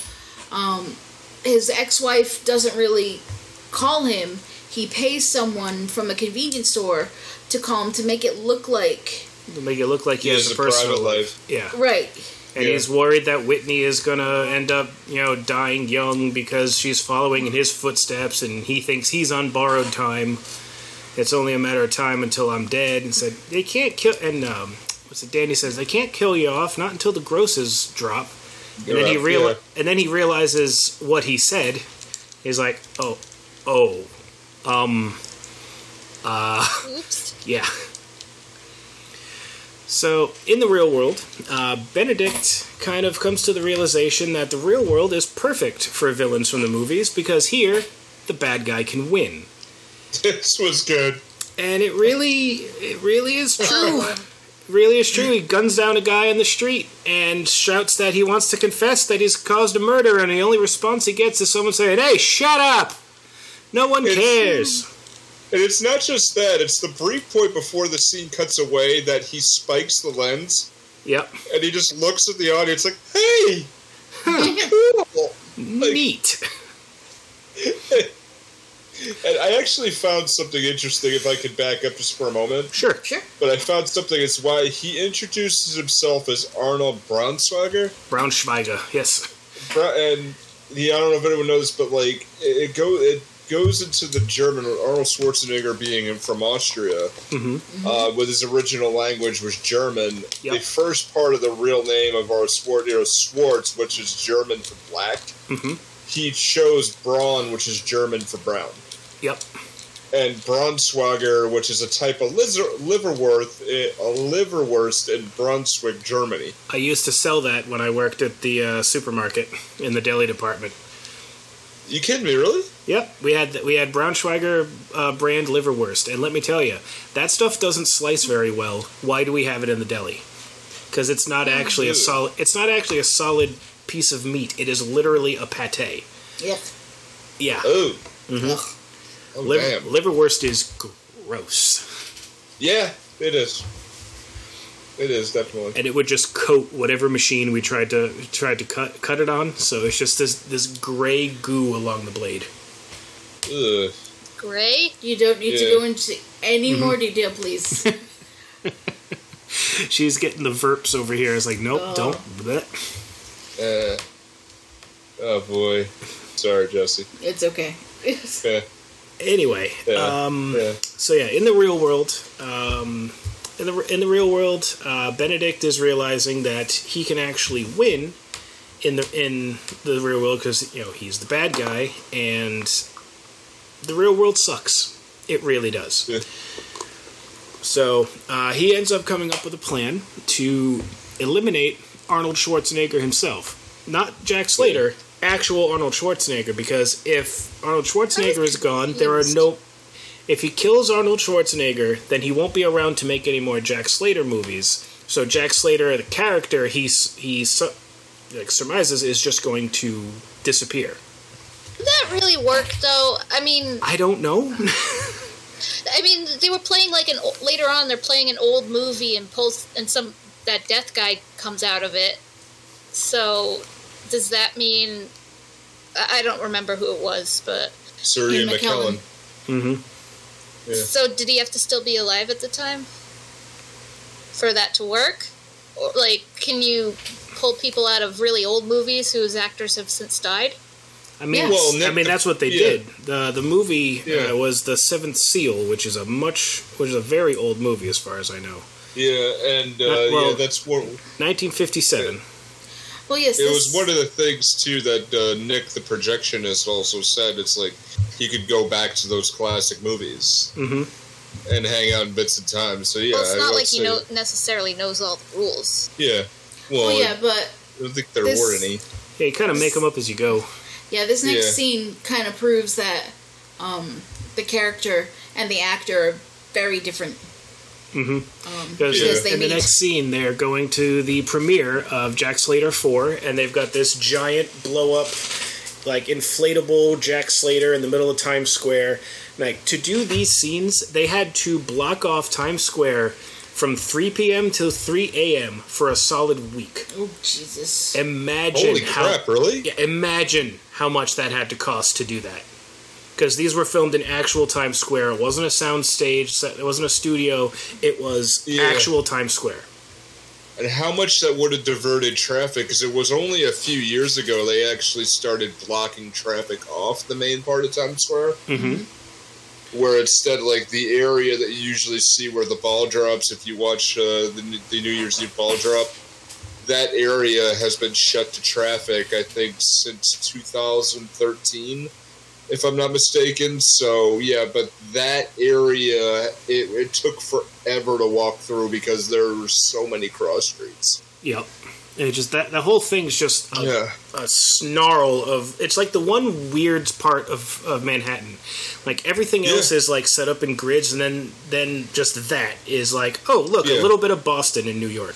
um, his ex-wife doesn't really call him. He pays someone from a convenience store to call him to make it look like To make it look like he, He has has a a personal private life. Yeah. right. And Yeah. he's worried that Whitney is gonna end up, you know, dying young because she's following in his footsteps, and he thinks he's on borrowed time. It's only a matter of time until I'm dead. And said they can't kill. And um, what's it? Danny says they can't kill you off not until the grosses drop. And then he Drop, real yeah. and then he realizes what he said. He's like, oh, oh, um, uh. Oops. Yeah. So, in the real world, uh, Benedict kind of comes to the realization that the real world is perfect for villains from the movies because here, the bad guy can win. This was good. And it really, it really is true. Really is true. He guns down a guy in the street and shouts that he wants to confess that he's caused a murder, and the only response he gets is someone saying, "Hey, shut up! No one It's- cares." And it's not just that, it's the brief point before the scene cuts away that he spikes the lens Yep. and he just looks at the audience like, hey! Cool! Neat. And I actually found something interesting if I could back up just for a moment. Sure. Sure. But I found something as why he introduces himself as Arnold Braunschweiger. Braunschweiger. Yes. Bra- And he, I don't know if anyone knows, but like it, it go it goes into the German. Arnold Schwarzenegger being from Austria, uh, with his original language was German. Yep. The first part of the real name of our sport, you know, Schwartz, which is German for black. Mhm. He chose Braun, which is German for brown. Yep. and Braunschweiger, which is a type of lizer- liverwurst, eh, a liverwurst in Brunswick, Germany. I used to sell that when I worked at the uh, supermarket in the deli department. You kidding me, really? Yep, we had we had Braunschweiger uh, brand liverwurst, and let me tell you, that stuff doesn't slice very well. Why do we have it in the deli? Because it's not actually a solid. It's not actually a solid piece of meat. It is literally a pate. Yep. Yeah, Oh, Ugh. Oh Liv- damn. liverwurst is gross. Yeah, it is. It is definitely. and it would just coat whatever machine we tried to tried to cut cut it on. So it's just this this gray goo along the blade. Ugh. Gray? You don't need to go into any more detail, please. She's getting the verps over here. It's like, nope, Oh. don't. Bleh. Uh, oh boy. Sorry, Jesse. it's okay. Yeah. Anyway, Yeah. um, yeah. so yeah, in the real world, um, in the in the real world, uh, Benedict is realizing that he can actually win in the in the real world because you know he's the bad guy, and the real world sucks. It really does. Yeah. So uh, he ends up coming up with a plan to eliminate Arnold Schwarzenegger himself, not Jack Slater, actual Arnold Schwarzenegger. Because if Arnold Schwarzenegger is gone, there are no. If he kills Arnold Schwarzenegger, then he won't be around to make any more Jack Slater movies. So Jack Slater, the character, he's he like surmises is just going to disappear. Did that really work, though? I mean, I don't know. I mean, they were playing like an later on. They're playing an old movie, and pulls and some that death guy comes out of it. So, does that mean? I I don't remember who it was, but Sir Ian Ian McKellen. hmm Yeah. so did he have to still be alive at the time for that to work? Or like, can you pull people out of really old movies whose actors have since died? I mean, Yes. Well, I mean that's what they yeah. did. the The movie Yeah. uh, was the Seventh Seal, which is a much, which is a very old movie as far as I know. Yeah, and uh, Uh, well- yeah, that's what 1957. Well, yes. it this- was one of the things too that uh, Nick, the projectionist, also said. It's like he could go back to those classic movies hmm and hang out in bits of time. So yeah, well, it's not would like he know, necessarily knows all the rules. Yeah, well, Well, yeah, but I don't think there this- were any. Yeah, you kind of make them up as you go. yeah, this next Yeah. scene kind of proves that um, the character and the actor are very different. Hmm Um, Because Yeah. because they in the next scene, they're going to the premiere of Jack Slater 4, and they've got this giant blow up, like inflatable Jack Slater in the middle of Times Square. Like, to do these scenes, they had to block off Times Square from 3 p.m. till 3 a.m. for a solid week. oh Jesus! Imagine Holy how. crap! Really? Yeah, imagine how much that had to cost to do that. Because these were filmed in actual Times Square. It wasn't a sound stage. It wasn't a studio. It was Yeah. actual Times Square. And how much that would have diverted traffic? Because it was only a few years ago they actually started blocking traffic off the main part of Times Square. Mm-hmm. where instead like the area that you usually see where the ball drops if you watch uh, the, the new year's eve ball drop that area has been shut to traffic i think since 2013 if i'm not mistaken so yeah but that area it, it took forever to walk through because there were so many cross streets Yep. And it just that the whole thing's just a, yeah a snarl of. It's like the one weird part of, of Manhattan. Like everything else Yeah. is like set up in grids, and then then just that is like, oh look, a little bit of Boston in New York.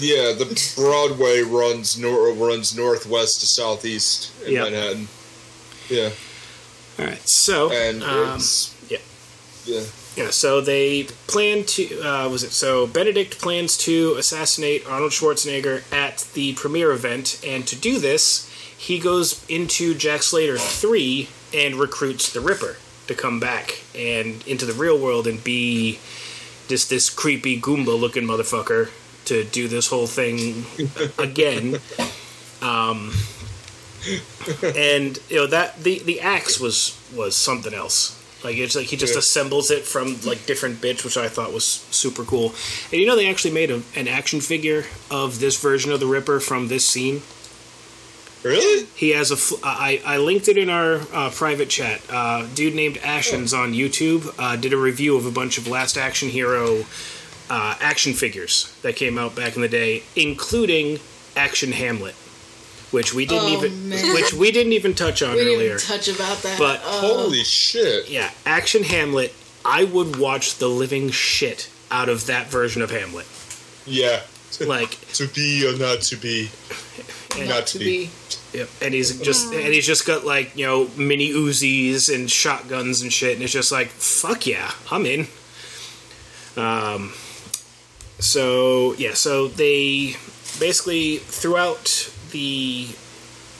yeah the broadway runs nor- runs northwest to southeast in Yep. manhattan yeah All right, so and um, it's yeah. yeah Yeah, so they plan to uh, was it so Benedict plans to assassinate Arnold Schwarzenegger at the premiere event, and to do this, he goes into Jack Slater three and recruits the Ripper to come back and into the real world and be just this creepy Goomba looking motherfucker to do this whole thing again. Um, and you know that the the axe was was something else. Like it's like he just Yeah. assembles it from like different bits, which I thought was super cool. And you know they actually made a, an action figure of this version of the Ripper from this scene. really He has a. I I linked it in our uh, private chat. Uh, dude named Ashens on YouTube uh, did a review of a bunch of Last Action Hero uh, action figures that came out back in the day, including Action Hamlet, which we didn't Oh, even man. which we didn't even touch on we didn't earlier. touch about that. But- Uh, Holy shit! yeah, Action Hamlet. I would watch the living shit out of that version of Hamlet. Yeah, Like, to be or not to be. and, not to be. Yep, and he's just and he's just got like you know mini Uzis and shotguns and shit, and it's just like fuck yeah, I'm in. Um, So yeah, so they basically throughout the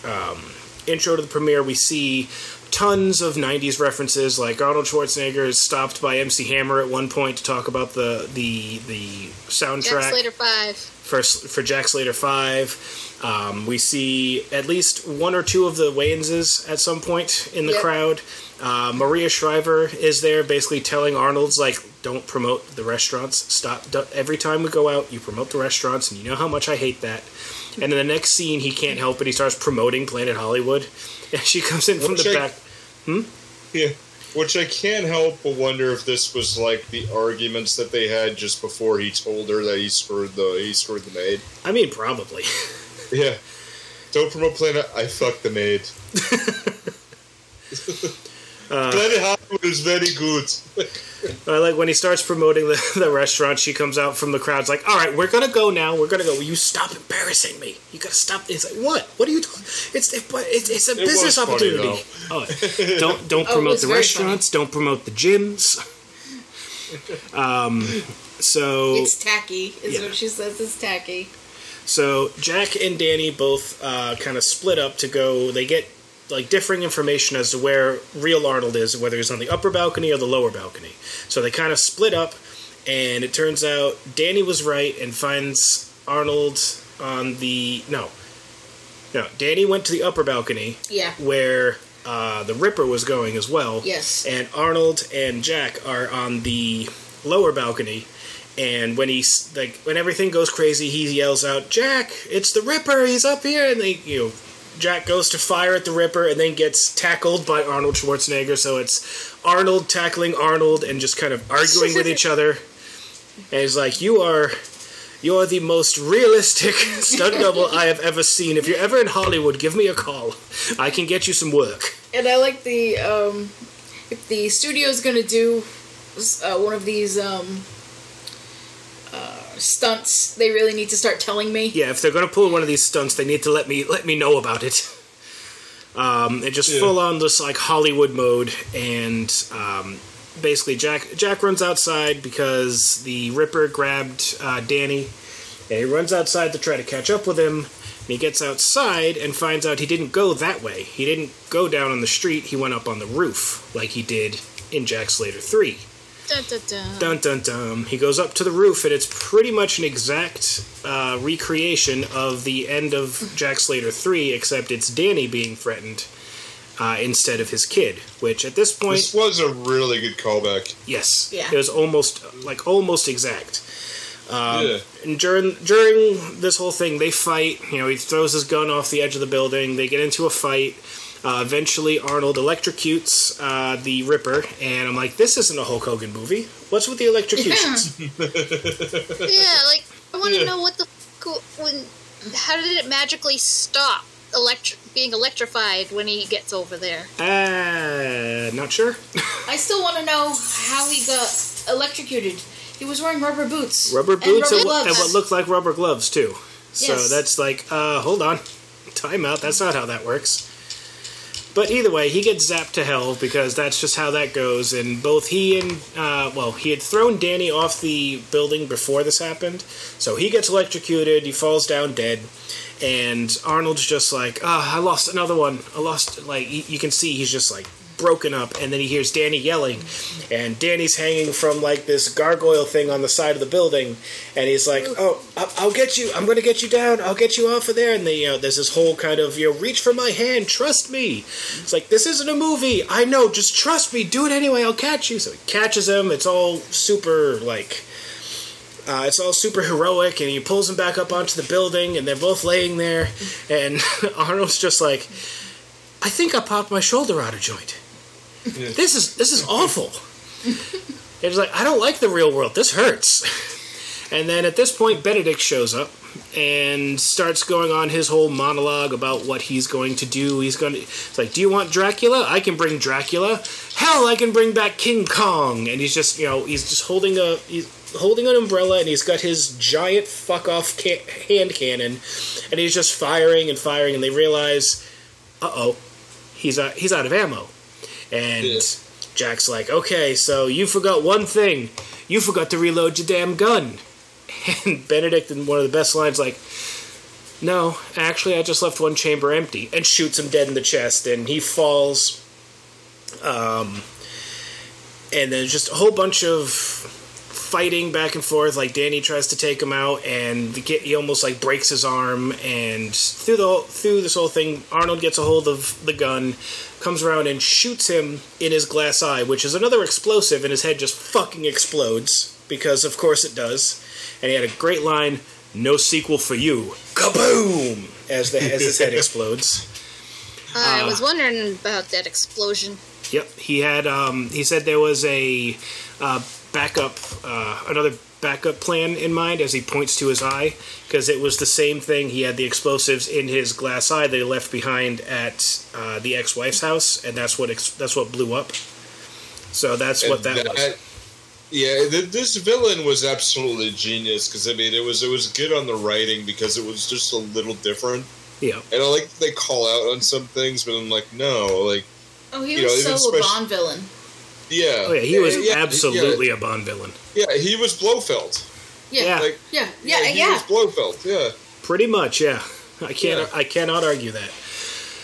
um, intro to the premiere, we see tons of '90s references. Like Arnold Schwarzenegger is stopped by MC Hammer at one point to talk about the the the soundtrack Jack Slater 5. for for Jack Slater Five. Um, we see at least one or two of the Wayanses at some point in the Yep. crowd. Uh, Maria Shriver is there, basically telling Arnold's like, "Don't promote the restaurants. Stop. every time we go out, you promote the restaurants, and you know how much I hate that." And in the next scene, he can't help it. He starts promoting Planet Hollywood, and she comes in from Which the I- back. Hmm? Yeah. Which I can't help but wonder if this was like the arguments that they had just before he told her that he screwed the he screwed the maid. I mean, probably. Yeah. Don't promote Planet. I fucked the maid. Planet Hollywood is very good. I like when he starts promoting the, the restaurant, she comes out from the crowd's like, all right, we're going to go now. We're going to go. Will you stop embarrassing me? You got to stop. It's like, what? What are you doing? It's, it, it's, it's a It business was funny, opportunity. Oh, don't don't Oh, promote was the very restaurants. Don't promote the gyms. Um, so It's tacky, is Yeah. what she says. It's tacky. So Jack and Danny both uh, kind of split up to go. They get like differing information as to where real Arnold is, whether he's on the upper balcony or the lower balcony. So they kind of split up, and it turns out Danny was right and finds Arnold on the no, no. Danny went to the upper balcony Yeah. where uh, the Ripper was going as well. Yes. And Arnold and Jack are on the lower balcony. And when he's like, when everything goes crazy, he yells out, "Jack! It's the Ripper! He's up here!" And they, you know, Jack goes to fire at the Ripper and then gets tackled by Arnold Schwarzenegger. So it's Arnold tackling Arnold and just kind of arguing with each other. And he's like, "You are." You are the most realistic stunt double I have ever seen. If you're ever in Hollywood, give me a call. I can get you some work. And I like the um, if the studio's gonna do uh, one of these um, stunts, they really need to start telling me. Yeah, if they're gonna pull one of these stunts, they need to let me let me know about it. Um, it just Yeah. full on this like Hollywood mode, and um, basically Jack Jack runs outside because the Ripper grabbed uh, Danny, and he runs outside to try to catch up with him. And he gets outside and finds out he didn't go that way. He didn't go down on the street. He went up on the roof like he did in Jack Slater Three. Dun, dun, dun. Dun dun dun. He goes up to the roof, and it's pretty much an exact uh, recreation of the end of Jack Slater 3, except it's Danny being threatened uh, instead of his kid. Which at this point, This was a really good callback. yes, Yeah. it was almost like almost exact. Um, yeah. And during during this whole thing, they fight. You know, he throws his gun off the edge of the building. They get into a fight. Uh, eventually, Arnold electrocutes uh, the Ripper, and I'm like, "This isn't a Hulk Hogan movie. What's with the electrocutions?" Yeah, like I want to Yeah. know what the f- when how did it magically stop electri- being electrified when he gets over there? Uh, not sure. I still want to know how he got electrocuted. He was wearing rubber boots. Rubber boots and and, rubber what, gloves. and what looked like rubber gloves too. So Yes. that's like, uh, hold on, time out. That's not how that works. But either way, he gets zapped to hell because that's just how that goes. And both he and uh, well, he had thrown Danny off the building before this happened, so he gets electrocuted. He falls down dead. And Arnold's just like, ah, I lost another one. I lost, like, you can see he's just like broken up. And then he hears Danny yelling. And Danny's hanging from like this gargoyle thing on the side of the building. And he's like, oh, I'll get you. I'm going to get you down. I'll get you off of there. And they, you know, there's this whole kind of, you know, reach for my hand. Trust me. It's like, this isn't a movie. I know. Just trust me. Do it anyway. I'll catch you. So he catches him. It's all super, like, uh, it's all super heroic, and he pulls him back up onto the building, and they're both laying there, and Arnold's just like, "I think I popped my shoulder out of joint. This is this is awful." And he's like, "I don't like the real world. This hurts." And then at this point, Benedict shows up and starts going on his whole monologue about what he's going to do. He's going to. It's like, do you want Dracula? I can bring Dracula. Hell, I can bring back King Kong. And he's just, you know, he's just holding a. He's, holding an umbrella and he's got his giant fuck off hand cannon and he's just firing and firing and they realize uh-oh he's uh, he's out of ammo and Yeah. Jack's like okay so you forgot one thing you forgot to reload your damn gun And Benedict, in one of the best lines, like, no, actually, I just left one chamber empty, and shoots him dead in the chest, and he falls. Um, and then just a whole bunch of fighting back and forth. Like Danny tries to take him out, and he almost like breaks his arm. And through the whole, through this whole thing, Arnold gets a hold of the gun, comes around and shoots him in his glass eye, which is another explosive, and his head just fucking explodes because of course it does. And he had a great line: "No sequel for you." Kaboom! As the as his head explodes. I Uh. was wondering about that explosion. Yep, he had. Um, he said there was a uh, backup, uh, another backup plan in mind as he points to his eye, because it was the same thing. He had the explosives in his glass eye that he left behind at uh, the ex-wife's house, and that's what ex- that's what blew up. So that's what that, was. Yeah, th- this villain was absolutely genius because I mean it was it was good on the writing because it was just a little different. Yeah, And I like they call out on some things, but I'm like, no, like Oh, he was know, so a speci- Bond villain. Yeah, oh yeah, he was yeah, absolutely a Bond villain. yeah, yeah, he was Blofeld. Yeah. Yeah. Like Yeah. Yeah. he Yeah. was Blofeld. Yeah, Pretty much, yeah. I can't. Yeah. I cannot argue that.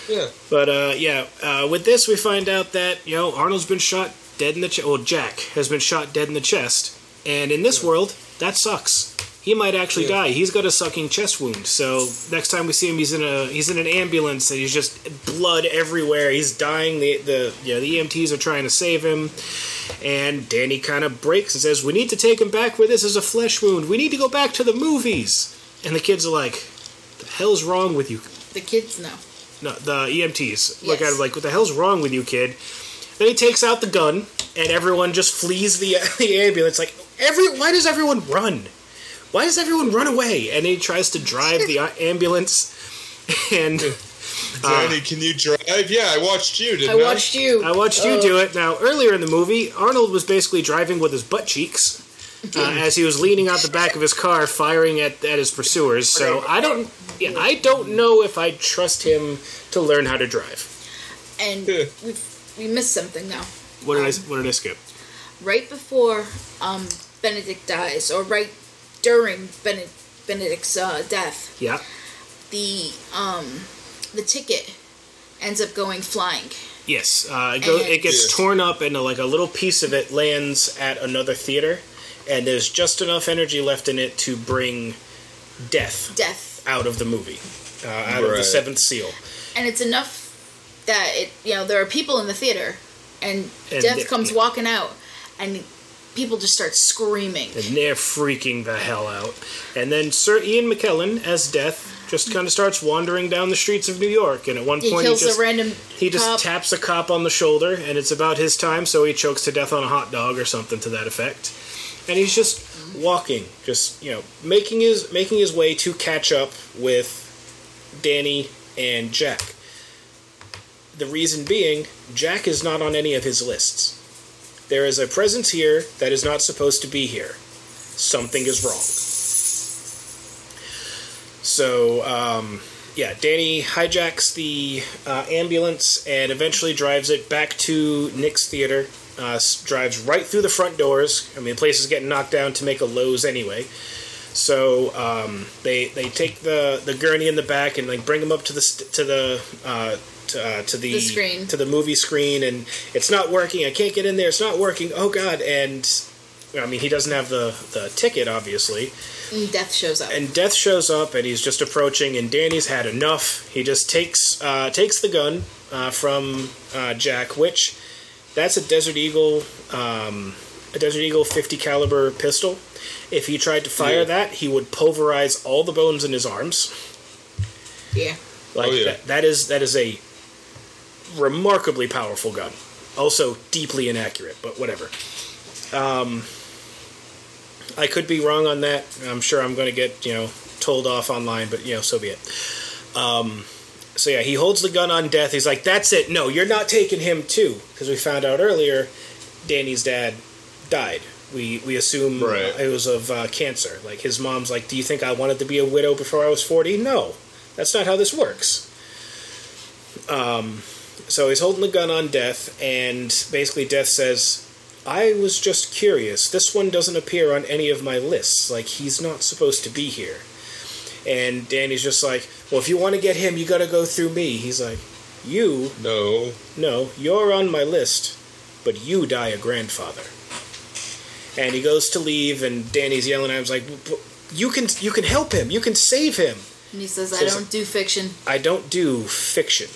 yeah. But uh, yeah, uh, with this we find out that you know Arnold's been shot dead in the chest. Well, Jack has been shot dead in the chest, and in this world that sucks. He might actually Yeah. die. He's got a sucking chest wound. So next time we see him, he's in a he's in an ambulance and he's just blood everywhere. He's dying. The the you know the EMTs are trying to save him, and Danny kind of breaks and says, "We need to take him back where this is a flesh wound. We need to go back to the movies." And the kids are like, "The hell's wrong with you?" The kids know. No, the EMTs look at Yes. him like, "What the hell's wrong with you, kid?" Then he takes out the gun, and everyone just flees the, the ambulance. Like, every why does everyone run? Why does everyone run away? And he tries to drive the uh, ambulance, and Danny, can you drive? Yeah, I watched you. Didn't I I? watched you. I watched you do it. Now, earlier in the movie, Arnold was basically driving with his butt cheeks. Uh, as he was leaning out the back of his car, firing at, at his pursuers. So I don't, yeah, I don't know if I trust him to learn how to drive. And Yeah. we we missed something now. What did I, what did I skip? Right before um, Benedict dies, or right during Bened- Benedict's uh, death, Yeah, the um, the ticket ends up going flying. Yes, uh, it, go, And- it gets Yes. torn up, and like a little piece of it lands at another theater, and there's just enough energy left in it to bring death Death, out of the movie, uh, out of the seventh seal. and it's enough that it you know there are people in the theater, and, And Death they- comes walking out, and people just start screaming. And they're freaking the hell out. And then Sir Ian McKellen, as Death, just kind of starts wandering down the streets of New York, and at one He point kills he just a random. he just cop. taps a cop on the shoulder, and it's about his time, so he chokes to death on a hot dog or something to that effect. And he's just walking, just you know, making his making his way to catch up with Danny and Jack. The reason being, Jack is not on any of his lists. There is a presence here that is not supposed to be here. Something is wrong. So, um, yeah, Danny hijacks the uh, ambulance and eventually drives it back to Nick's theater. Uh, drives right through the front doors. I mean, the place is getting knocked down to make a Lowe's anyway. So um, they they take the, the gurney in the back and like bring him up to the to the uh, uh, to the, The screen. to the movie screen, and it's not working. I can't get in there. It's not working. Oh God! And I mean, he doesn't have the the ticket, obviously. And Death shows up. And Death shows up, and he's just approaching, and Danny's had enough. He just takes uh, takes the gun uh, from uh, Jack, which that's a Desert Eagle, um, a Desert Eagle 50 caliber pistol. If he tried to fire Yeah. that, he would pulverize all the bones in his arms. yeah. Like Oh, yeah. that, that is that is a remarkably powerful gun. Also deeply inaccurate, but whatever. Um, I could be wrong on that. I'm sure I'm going to get you know told off online, but you know so be it. Um, so yeah, he holds the gun on death. He's like, "That's it. No, you're not taking him too," because we found out earlier, Danny's dad died. We we assume Right. it was of uh, cancer. Like his mom's like, "Do you think I wanted to be a widow before I was 40?" No, that's not how this works. Um, so he's holding the gun on Death, and basically Death says, I was just curious. This one doesn't appear on any of my lists. Like, he's not supposed to be here. And Danny's just like, Well, if you want to get him, you gotta go through me. He's like, You? No. No, you're on my list, but you die a grandfather. And he goes to leave, and Danny's yelling at him, he's like, You can, you can help him. You can save him. And he says, I Says- don't do fiction. I don't do fiction.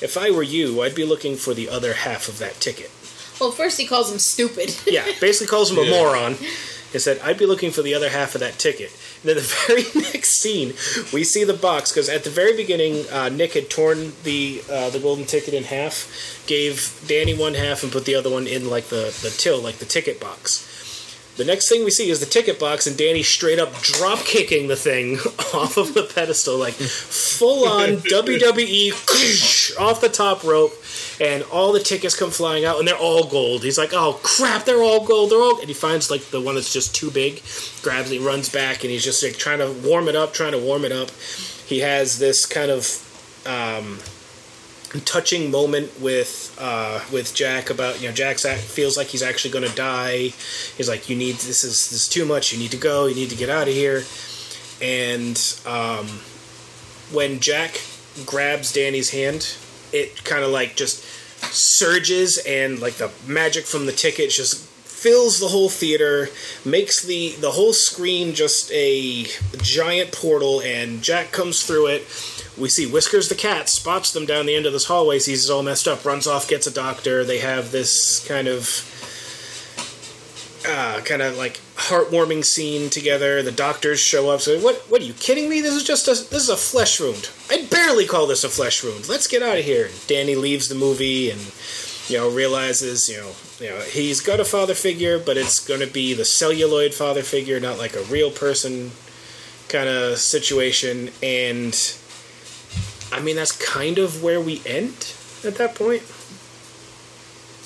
If I were you, I'd be looking for the other half of that ticket. Well, first he calls him stupid. Yeah, basically calls him a Yeah. moron. He said, I'd be looking for the other half of that ticket. And then the very next scene, we see the box, because at the very beginning, uh, Nick had torn the uh, the golden ticket in half, gave Danny one half, and put the other one in like the, the till, like the ticket box. The next thing we see is the ticket box, and Danny straight up drop kicking the thing off of the pedestal, like full on WWE off the top rope, and all the tickets come flying out, and they're all gold. He's like, "Oh crap, they're all gold, they're all." And he finds like the one that's just too big, grabs it, runs back, and he's just like trying to warm it up, trying to warm it up. He has this kind of um, touching moment with uh, with Jack about you know Jack feels like he's actually going to die. He's like, "You need this is this is too much. You need to go. You need to get out of here." And um, when Jack grabs Danny's hand, it kind of like just surges, and like the magic from the ticket just fills the whole theater, makes the the whole screen just a giant portal, and Jack comes through it. We see Whiskers the cat spots them down the end of this hallway, sees it's all messed up, runs off, gets a doctor. They have this kind of uh, kind of like heartwarming scene together. The doctors show up. So what? What are you kidding me? This is just a this is a flesh wound. I'd barely call this a flesh wound. Let's get out of here. Danny leaves the movie and you know realizes you know you know he's got a father figure, but it's going to be the celluloid father figure, not like a real person kind of situation. And I mean that's kind of where we end at that point.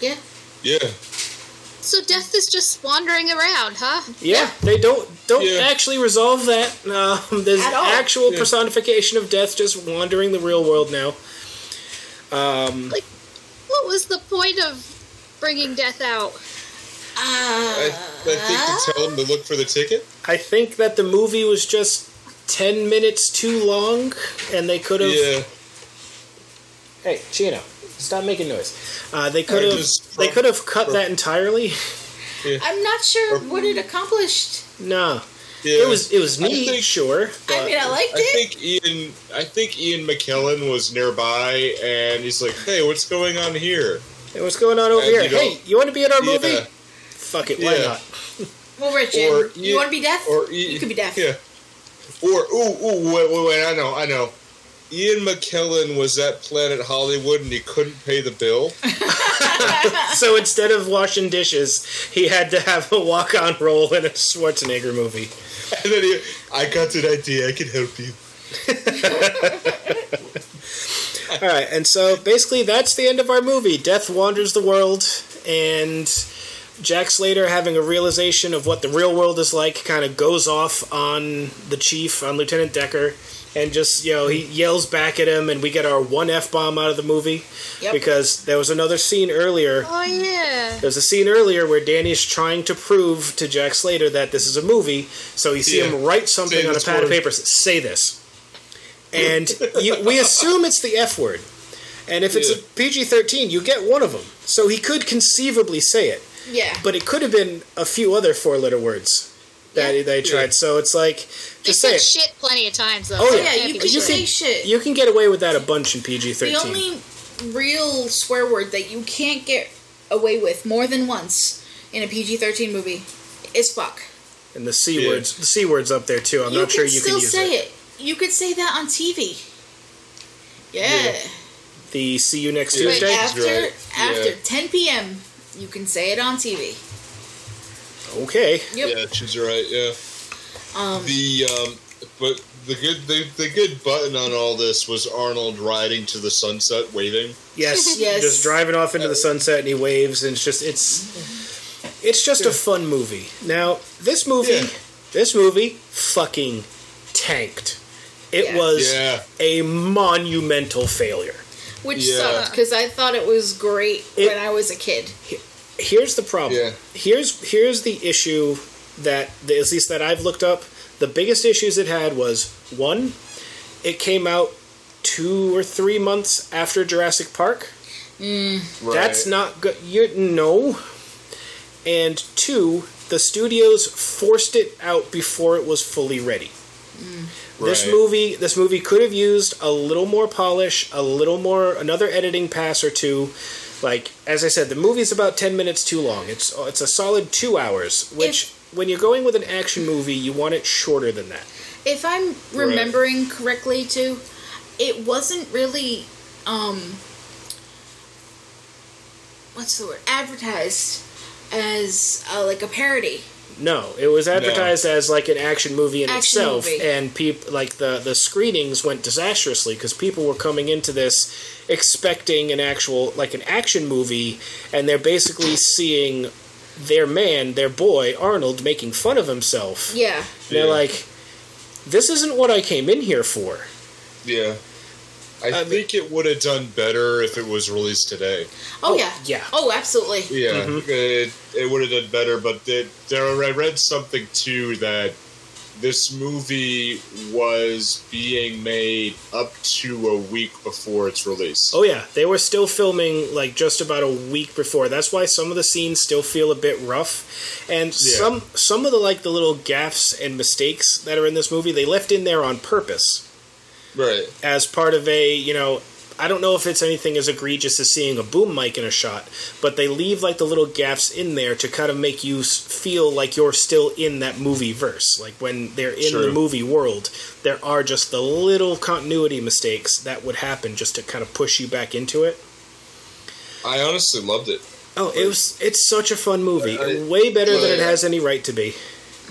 Yeah. Yeah. So Death is just wandering around, huh? Yeah, they don't don't Yeah. actually resolve that. Um, there's At all. actual Yeah. personification of death just wandering the real world now. Um, Like, what was the point of bringing Death out? I, I think to tell him to look for the ticket. I think that the movie was just ten minutes too long, and they could have. Yeah. Hey, Chino, stop making noise. Uh, they could have. just- They could have cut that entirely. I'm not sure what it accomplished. no, Yeah. it was it was I neat, think- sure. I mean, I liked I it. think Ian. I think Ian McKellen was nearby, and he's like, "Hey, what's going on here?" hey, what's going on over And here? you hey, you want to be in our Yeah. movie? Fuck it, why Yeah. not? well, Richard, Or you Ian- want to be deaf? Or I- you could be deaf. Yeah. Or ooh ooh wait wait wait I know I know. Ian McKellen was at Planet Hollywood and he couldn't pay the bill. So instead of washing dishes, he had to have a walk-on role in a Schwarzenegger movie. And then he, I got an idea. I can help you. All right, and so basically that's the end of our movie. Death wanders the world, and Jack Slater, having a realization of what the real world is like, kind of goes off on the chief, on Lieutenant Dekker, and just you know he yells back at him, and we get our one f bomb out of the movie Yep. because there was another scene earlier. Oh yeah. There's a scene earlier where Danny's trying to prove to Jack Slater that this is a movie, so you see Yeah. him write something Say on a this pad of word. paper. Say this, and you, we assume it's the F word. And if it's a PG-13, you get one of them. So he could conceivably say it, Yeah. but it could have been a few other four-letter words that he, they tried. So it's like, They just say said it. shit plenty of times though. Oh, so yeah. it yeah, can't you can shit. say shit. You can get away with that a bunch in PG-13. The only real swear word that you can't get away with more than once in a PG-13 movie is fuck. and the C Yeah. words, the C words up there too. I'm you not sure you can use say it. it. You could say that on TV. Yeah. Yeah. The see you next Yeah. Tuesday. After right. after Yeah. 10 p.m. you can say it on TV. Okay. Yep. Yeah, she's right. Yeah. Um, The um, but the good the, the good button on all this was Arnold riding to the sunset waving. Yes, Yes. just driving off into the sunset and he waves and it's just it's it's just a fun movie. Now, this movie Yeah. this movie fucking tanked. It Yeah. was Yeah. a monumental failure. Which Yeah. sucked because I thought it was great It- when I was a kid. here's the problem. Yeah. Here's here's the issue that at least that I've looked up. The biggest issues it had was one, it came out two or three months after Jurassic Park. Mm. Right. That's not good. You no. And two, the studios forced it out before it was fully ready. Mm. This Right. movie, this movie could have used a little more polish, a little more, another editing pass or two. Like as I said, the movie's about ten minutes too long. It's it's a solid two hours. Which, when you're going with an action movie, you want it shorter than that. If I'm remembering correctly, too, it wasn't really um what's the word advertised as uh, like a parody. No, it was advertised as like an action movie in Action itself, movie. and peop like the the screenings went disastrously because people were coming into this expecting an actual like an action movie, and they're basically seeing their man, their boy Arnold, making fun of himself. Yeah. And they're Yeah. like, "This isn't what I came in here for." Yeah. I I mean- think it would have done better if it was released today. Oh, Oh, yeah. yeah. Oh, absolutely. Yeah, Mm-hmm. it, it would have done better, but it, there I read something too that this movie was being made up to a week before its release. Oh yeah, they were still filming like just about a week before. That's why some of the scenes still feel a bit rough, and Yeah. some some of the like the little gaffes and mistakes that are in this movie they left in there on purpose Right. as part of a you know. I don't know if it's anything as egregious as seeing a boom mic in a shot, but they leave like the little gaps in there to kind of make you feel like you're still in that movie verse. Like when they're in the movie world, there are just the little continuity mistakes that would happen just to kind of push you back into it. I honestly loved it. Oh, it was. It's such a fun movie. I- Way better than it has any right to be.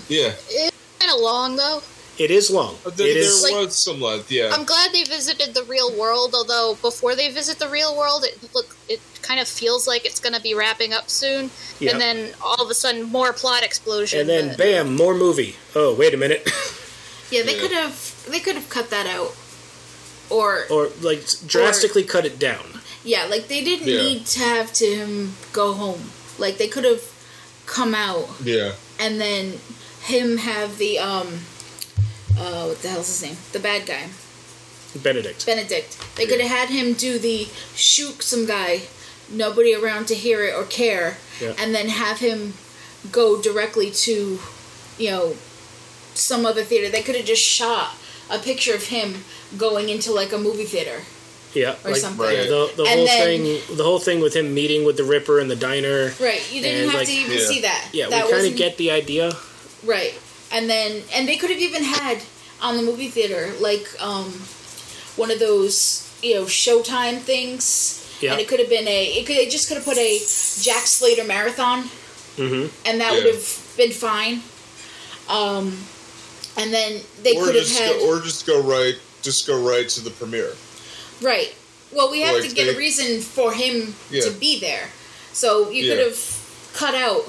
Yeah. It's kind of long though. It is long. But there, It is. there Like- was some length, yeah. I'm glad they visited the real world, although before they visit the real world, it look it kind of feels like it's going to be wrapping up soon, Yeah. and then all of a sudden more plot explosion. And then but- bam, more movie. Oh, wait a minute. Yeah, they Yeah. could have they could have cut that out. Or or like drastically cut it down. yeah, like they didn't Yeah. need to have to him go home. Like they could have come out yeah. and then him have the um uh what the hell's his name? The bad guy. Benedict. Benedict. They could have had him do the shoot some guy, nobody around to hear it or care, Yeah. and then have him go directly to, you know, some other theater. They could have just shot a picture of him going into like a movie theater. Yeah, or like something. yeah, the, the whole then- thing. The whole thing with him meeting with the Ripper in the diner. Right. You didn't And, have like, to even Yeah. see that. Yeah, that we kind of get the idea. Right. And then and they could have even had on the movie theater like um one of those, you know, Showtime things. Yeah. And it could have been a it could it just could have put a Jack Slater marathon mm-hmm. and that Yeah. would have been fine. Um and then they could have had go, or just go right just go right to the premiere. right. Well, we have Like to get they- a reason for him Yeah. to be there. So you could have cut out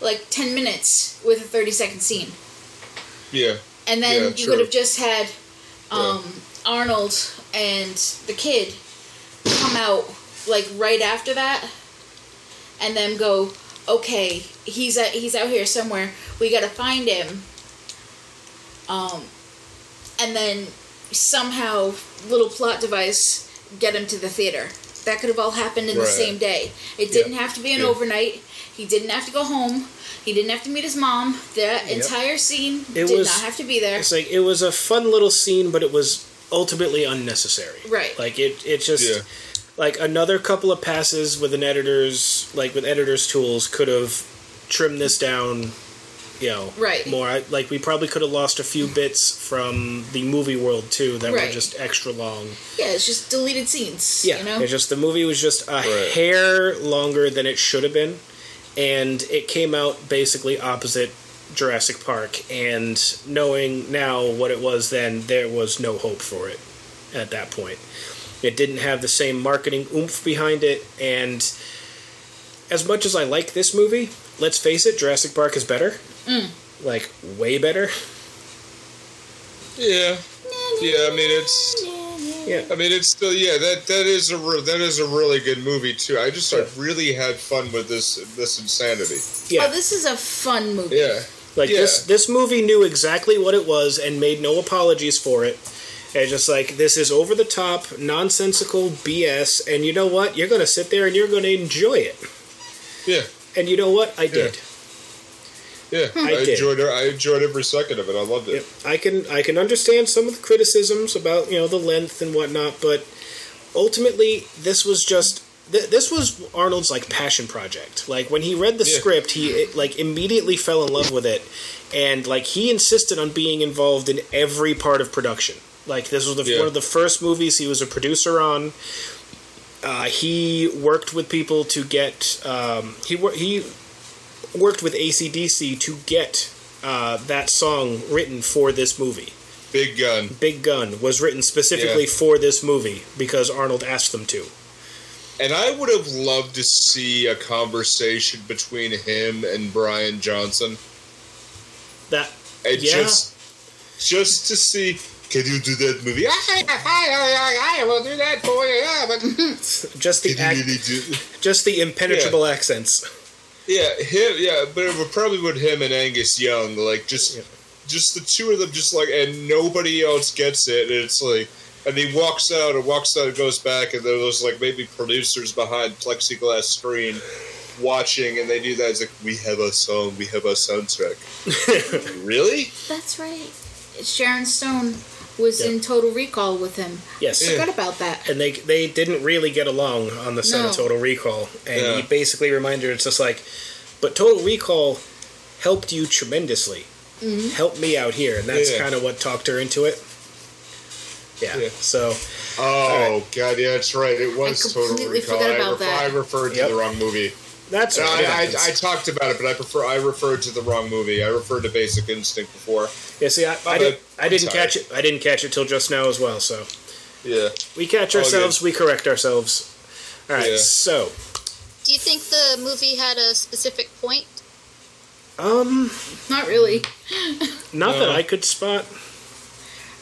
like 10 minutes with a 30 second scene. Yeah. And then Yeah, you true. could have just had um, Arnold and the kid come out like right after that, and then go, okay, he's at, he's out here somewhere. We got to find him. Um, and then somehow little plot device get him to the theater. That could have all happened in the same day. It didn't have to be an Yeah. overnight. He didn't have to go home. He didn't have to meet his mom. That entire scene It did was- not have to be there. It's like it was a fun little scene, but it was ultimately unnecessary. Right. Like it. It just. Yeah. Like another couple of passes with an editor's like with editor's tools could have trimmed this down. You know, Right. More I- like we probably could have lost a few bits from the movie world too that were just extra long. Yeah, it's just deleted scenes. Yeah, you know. it's just the movie was just a Right. hair longer than it should have been, and it came out basically opposite Jurassic Park. And knowing now what it was then, there was no hope for it at that point. It didn't have the same marketing oomph behind it, and as much as I like this movie, let's face it, Jurassic Park is better. Mm. Like way better. Yeah. Yeah, I mean it's Yeah. I mean, it's still yeah. That that is a re- that is a really good movie too. I just I really had fun with this this insanity. Yeah. Oh, this is a fun movie. Yeah, Like Yeah. this this movie knew exactly what it was and made no apologies for it. And just like this is over the top, nonsensical BS, and you know what? You're gonna sit there and you're gonna enjoy it. yeah, And you know what? I did. Yeah. I, did. enjoyed it. I enjoyed every second of it. I loved it. I can I can understand some of the criticisms about you know the length and whatnot, but ultimately this was just th- this was Arnold's like passion project. Like when he read the Yeah. script, he it, like immediately fell in love with it, and like he insisted on being involved in every part of production. Like this was the, Yeah. one of the first movies he was a producer on. Uh, he worked with people to get um, he he worked with ACDC to get uh, that song written for this movie. Big gun. Big Gun was written specifically Yeah. for this movie because Arnold asked them to. And I would have loved to see a conversation between him and Brian Johnson. That And Yeah. just just to see can you do that movie? I, I, I, I will do that for you. Yeah, but just the can ac- really do? just the impenetrable accents. Yeah, him. Yeah, but it would probably with him and Angus Young, like just, Yeah. just the two of them, just like, and nobody else gets it. And it's like, and he walks out and walks out and goes back, and there was like maybe producers behind plexiglass screen watching, and they do that. It's like, we have a song, we have a soundtrack. really? That's right. It's Sharon Stone was Yeah. in Total Recall with him. Yes. Yeah. Forgot about that. And they they didn't really get along on the set of Total Recall. And Yeah. he basically reminded her it's just like but Total Recall helped you tremendously. Mm-hmm. Help me out here. And that's Yeah. kind of what talked her into it. Yeah. Yeah. So Oh god, yeah, that's right. It was I Total Recall. forgot I, about that. I referred to Yep. the wrong movie. That's No, I, I. I talked about it, but I prefer I referred to the wrong movie. I referred to Basic Instinct before. Yeah, see, I, I, did, I didn't sorry. catch it. I didn't catch it till just now as well. So Yeah. we catch All ourselves, good. we correct ourselves. All right, Yeah. so Do you think the movie had a specific point? um, Not really. not that No. I could spot.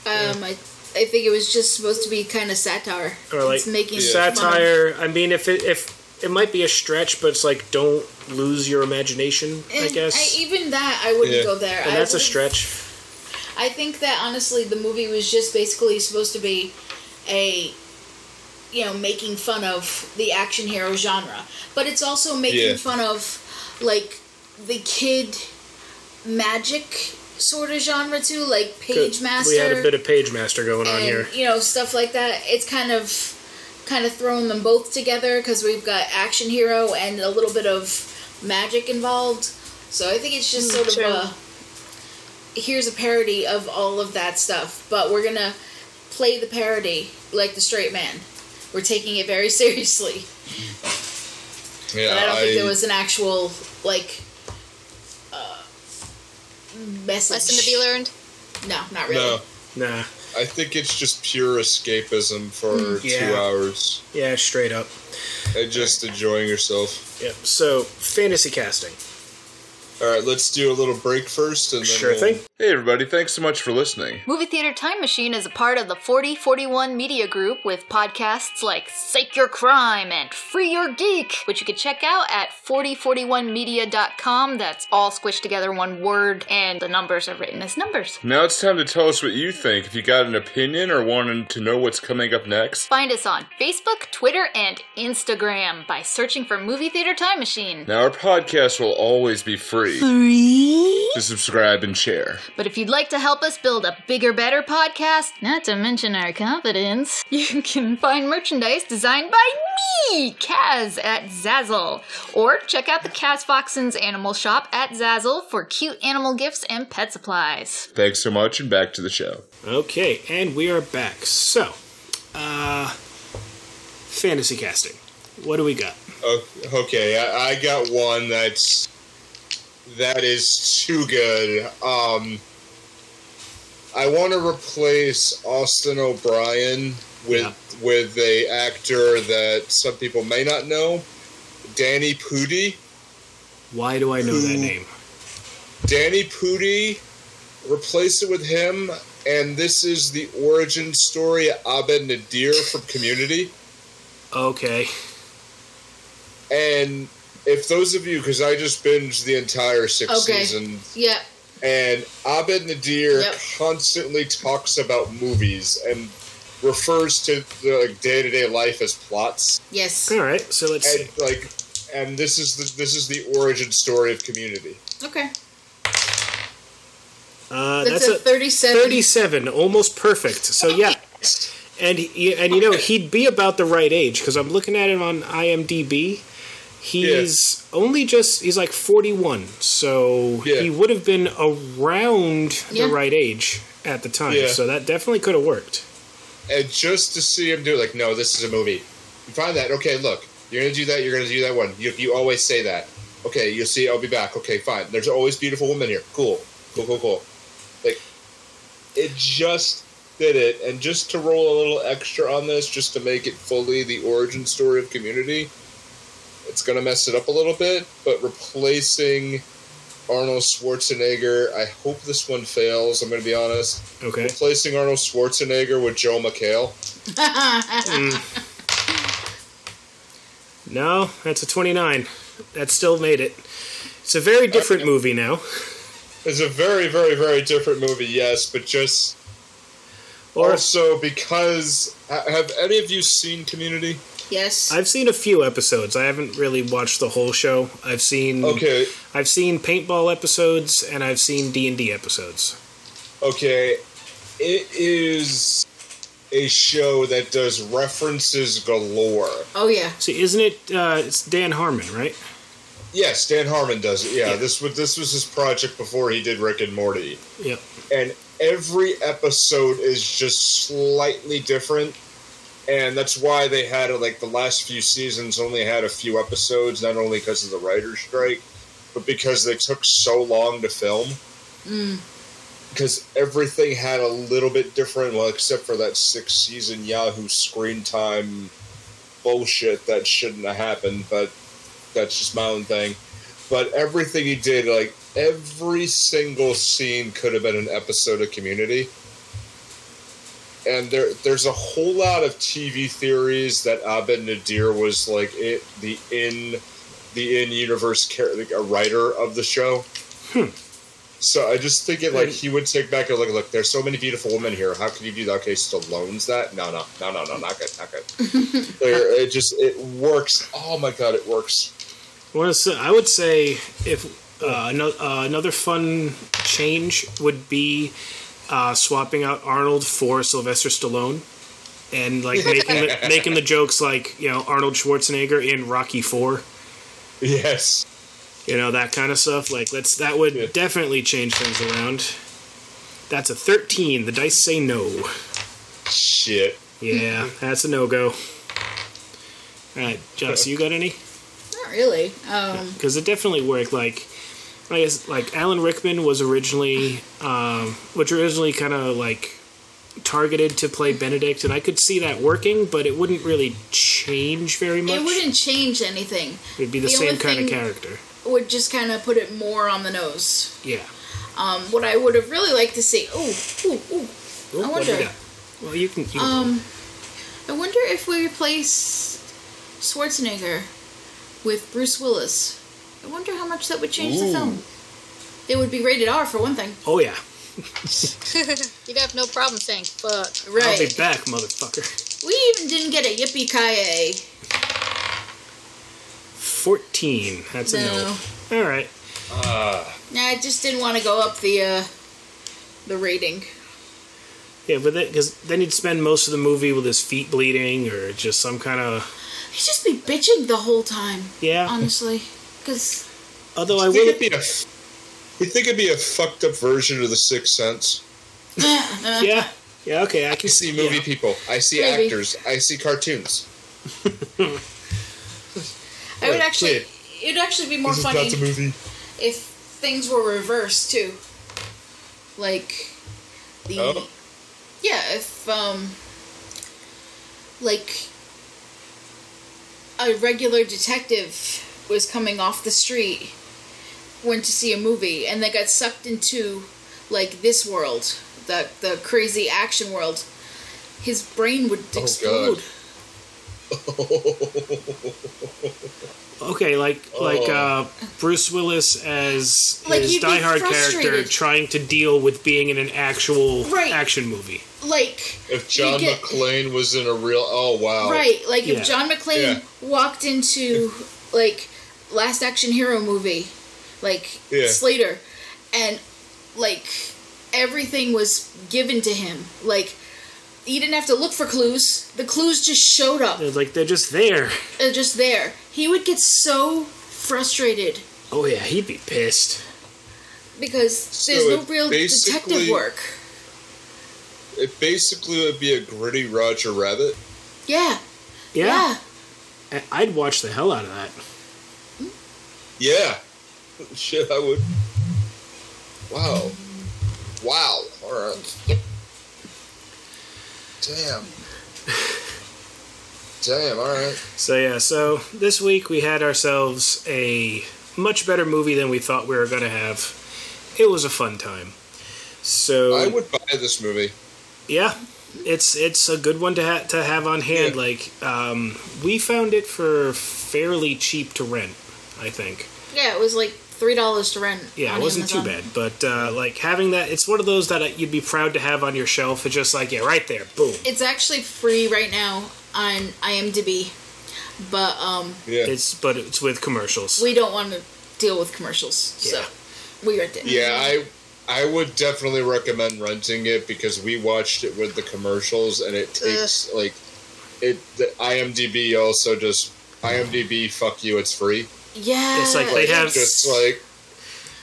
Um, I, I think it was just supposed to be kind of satire. Or like it's making Yeah. satire. I mean, if it if it might be a stretch, but it's like don't lose your imagination. I guess, I, even that, I wouldn't Yeah. go there. and I that's a stretch. I think that honestly, the movie was just basically supposed to be a, you know, making fun of the action hero genre, but it's also making Yeah. fun of like the kid magic sort of genre too, like Pagemaster. We had a bit of Pagemaster going on here. you know stuff like that. It's kind of kind of throwing them both together because we've got action hero and a little bit of magic involved. So I think it's just Mm, sort true. of a here's a parody of all of that stuff, but we're gonna play the parody like the straight man. We're taking it very seriously, Yeah. but I don't think there was an actual like uh, message. Lesson to be learned? No, not really. No. Nah, I think it's just pure escapism for hmm, two hours yeah, straight up. and just enjoying yourself. Yep. So fantasy casting. All right, let's do a little break first, and then Sure we'll- thing. Hey, everybody! Thanks so much for listening. Movie Theater Time Machine is a part of the 4041 Media Group with podcasts like Psych Your Crime and Free Your Geek, which you can check out at 4041media.com. That's all squished together in one word, and the numbers are written as numbers. Now it's time to tell us what you think. If you got an opinion or wanted to know what's coming up next, Find us on Facebook, Twitter, and Instagram by searching for Movie Theater Time Machine. now our podcast will always be free Free? to subscribe and share. But if you'd like to help us build a bigger, better podcast, not to mention our confidence, you can find merchandise designed by me, Kaz, at Zazzle. Or check out the Kaz Foxen's Animal Shop at Zazzle for cute animal gifts and pet supplies. Thanks so much, and back to the show. Okay, and we are back. So, uh, fantasy casting. What do we got? Okay, I, I got one that's that is too good. Um, I want to replace Austin O'Brien with Yeah. with a actor that some people may not know, Danny Pudi. Why do I know that name? Danny Pudi. Replace it with him. and this is the origin story of Abed Nadir from Community. Okay. And if those of you, because I just binged the entire six Okay. seasons, Yeah. and Abed Nadir Yep. constantly talks about movies and refers to the like, day-to-day life as plots. Yes. All right. So let's see. Like, and this is the this is the origin story of Community. Okay. Uh, That's, that's, a a 37. 37, almost perfect. So yeah, and he, and you know he'd be about the right age because I'm looking at him on IMDb. He's only just he's like 41, so Yeah. he would have been around Yeah. the right age at the time. Yeah. So that definitely could have worked. And just to see him do it, like, no, this is a movie. You find that okay? Look, you're gonna do that. You're gonna do that one. You, you always say that. Okay, you'll see. I'll be back. Okay, fine. There's always beautiful women here. Cool, cool, cool, cool. Like, it just did it, and just to roll a little extra on this, just to make it fully the origin story of Community. It's gonna mess it up a little bit, but replacing Arnold Schwarzenegger, I hope this one fails. I'm gonna be honest. Okay. Replacing Arnold Schwarzenegger with Joel McHale. No, that's a 29. That still made it. It's a very different movie now. It's a very, very, very different movie, yes, but just Or also because. Have any of you seen Community? Yes. I've seen a few episodes. I haven't really watched the whole show. I've seen Okay, I've seen paintball episodes and I've seen D and D episodes. okay, it is a show that does references galore. oh yeah. See, isn't it? Uh, it's Dan Harmon, right? Yes, Dan Harmon does it. Yeah, Yeah. this was this was his project before he did Rick and Morty. Yep. and every episode is just slightly different and that's why they had like the last few seasons only had a few episodes not only because of the writer's strike but because they took so long to film. Mm. Because everything had a little bit different well except for that six season yahoo screen time bullshit that shouldn't have happened but that's just my own thing. But everything he did, like every single scene, could have been an episode of Community. And there, there's a whole lot of TV theories that Abed Nadir was like it, the in, the in universe char- like a writer of the show. So I just think it like he would take back and look, look. There's so many beautiful women here. How can you do that? Okay, Stallone's that? No, no, no, no, no, not good, not good. There- it just it works. Oh my god, it works. Well, so I would say if uh, no, uh, another fun change would be uh, swapping out Arnold for Sylvester Stallone, and like making the, making the jokes like you know Arnold Schwarzenegger in Rocky Four, Yes. you know that kind of stuff. Like let's that would Yeah. definitely change things around. That's a thirteen. The dice say no. Shit. Yeah, that's a no go. All right, Joss, you got any? Not really. Um. because it definitely worked. Like, I guess like Alan Rickman was originally, um, which originally kind of like targeted to play Benedict, and I could see that working, but it wouldn't really change very much. It wouldn't change anything. It'd be the, the same kind of character. It would just kind of put it more on the nose. Yeah. Um. What I would have really liked to see. Ooh. Ooh. Ooh. Oh, I you wonder. got? Well, you can. You can Um. I wonder if we replace Schwarzenegger with Bruce Willis. I wonder how much that would change the film. It would be rated R for one thing. oh yeah, You'd have no problem saying fuck. I'll Right. be back, motherfucker. We even didn't get a yippee ki Fourteen. That's a No. no. All right. Nah, I just didn't want to go up the uh, the rating. Yeah, but because then he'd spend most of the movie with his feet bleeding or just some kind of He'd just be bitching the whole time. yeah. Honestly, because Although I I think will. it'd be a. You think it'd be a fucked up version of The Sixth Sense? Yeah. Yeah. Okay. I I can see movie people. I see Maybe. actors. I see cartoons. I would actually, kid. it'd actually be more this funny is movie. if things were reversed too. Like the Oh. yeah, if um like a regular detective was coming off the street, went to see a movie, and they got sucked into like this world, the the crazy action world, his brain would Oh, explode. God. Okay, like like Oh. uh, Bruce Willis as Like, his you'd Die Hard character trying to deal with being in an actual Right. action movie. Like If John get- McClane was in a real, oh wow, Right, like Yeah. if John McClane Yeah. walked into like Last Action Hero movie, like Yeah. Slater, and like everything was given to him, like he didn't have to look for clues. The clues just showed up, They're like they're just there. uh, just there. He would get so frustrated Oh yeah, he'd be pissed. because there's So no real detective work. It basically would be a gritty Roger Rabbit. Yeah, Yeah, yeah. I'd watch the hell out of that. Yeah, shit, I would. Wow, wow. All right. Damn. Damn. All right. So yeah, so this week we had ourselves a much better movie than we thought we were gonna have. It was a fun time. So I would buy this movie. yeah, it's it's a good one to ha- to have on hand. Yeah. Like um, we found it for fairly cheap to rent. I think. Yeah, it was like three dollars to rent. Yeah, on it wasn't Amazon. too bad. But uh, like having that, it's one of those that uh, you'd be proud to have on your shelf. It's just like yeah, right there, boom. It's actually free right now on IMDb, but um, Yeah. It's but it's with commercials. we don't want to deal with commercials, Yeah. so we rent it. Yeah, I I would definitely recommend renting it because we watched it with the commercials and it takes like it the IMDb also just IMDb fuck you it's free. Yeah. It's like they have- Just like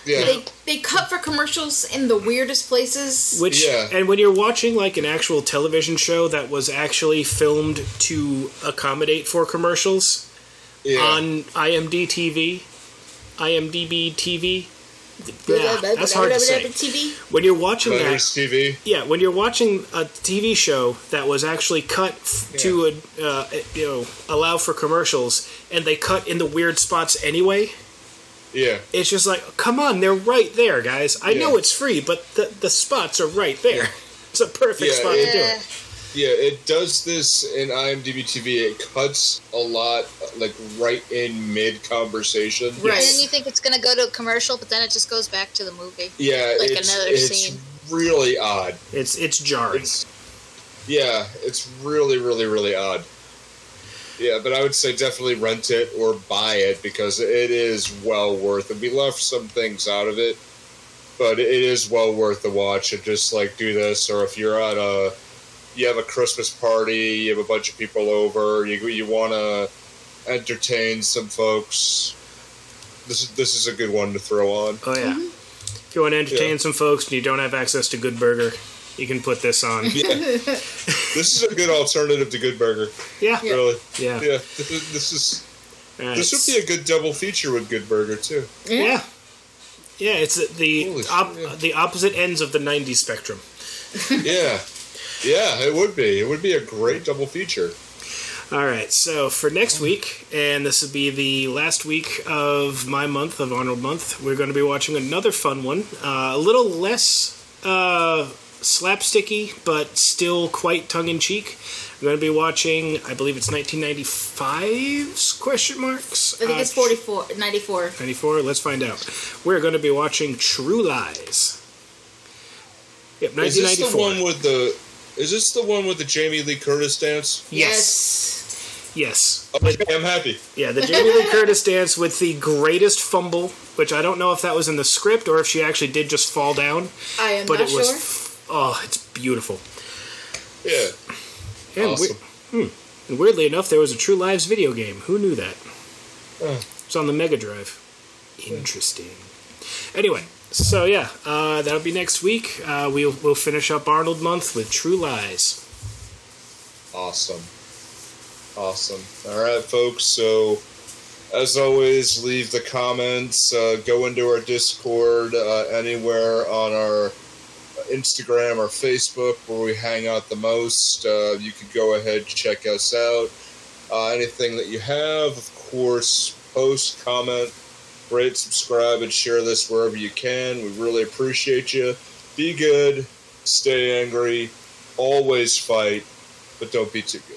yeah. they they cut for commercials in the weirdest places. Which Yeah. and when you're watching like an actual television show that was actually filmed to accommodate for commercials yeah. on IMDb TV, IMDb TV. Yeah, that's hard to say. TV. When you're watching that, TV. yeah, when you're watching a TV show that was actually cut f- to a, uh, you know allow for commercials, and they cut in the weird spots anyway, Yeah. it's just like, come on, they're right there, guys. I know it's free, but the the spots are right there. It's a perfect Yeah, spot to do it. Yeah, it does this in IMDb TV. It cuts a lot like right in mid conversation. Right. And then you think it's gonna go to a commercial, but then it just goes back to the movie. Yeah, Like it's, another it's scene. really odd. It's it's jarring. It's yeah, it's really, really, really odd. Yeah, but I would say definitely rent it or buy it because it is well worth it. We left some things out of it, but it is well worth the watch. And just like do this, or if you're at a, you have a Christmas party, you have a bunch of people over, you you want to entertain some folks. This is this is a good one to throw on. Oh yeah. Mm-hmm. If you want to entertain Yeah. some folks and you don't have access to Good Burger, you can put this on. Yeah, this is a good alternative to Good Burger. Yeah, yeah. Really, yeah. yeah. This is, this. This would be a good double feature with Good Burger too. yeah. Yeah, it's the Holy shit, yeah. the opposite ends of the '90s spectrum. yeah, yeah, it would be. It would be a great double feature. All right, so for next week, and this will be the last week of my month of Arnold Month, we're going to be watching another fun one, uh, a little less uh, slapsticky, but still quite tongue in cheek. We're going to be watching, I believe it's 1995's question marks. I think Uh, it's 44, 94. 94. Let's find out. We're going to be watching True Lies. Yep, Is this the 1994. one with the? Is this the one with the Jamie Lee Curtis dance? yes. Yes. Okay, I'm happy. Yeah, the Jamie Lee Curtis dance with the greatest fumble, which I don't know if that was in the script or if she actually did just fall down, I am but not it was. sure. Oh, it's beautiful. Yeah, And, awesome. we- and weirdly enough, there was a True Lies video game. Who knew that? Oh. It's on the Mega Drive. Interesting. Anyway, so yeah, uh, that'll be next week. Uh, we'll we'll finish up Arnold month with True Lies. Awesome. Awesome. All right, folks. So, as always, leave the comments. Uh, go into our Discord, uh, anywhere on our Instagram or Facebook where we hang out the most. Uh, you could go ahead check us out. Uh, anything that you have, of course, post, comment, rate, subscribe, and share this wherever you can. We really appreciate you. Be good. stay angry, always fight, but don't be too good.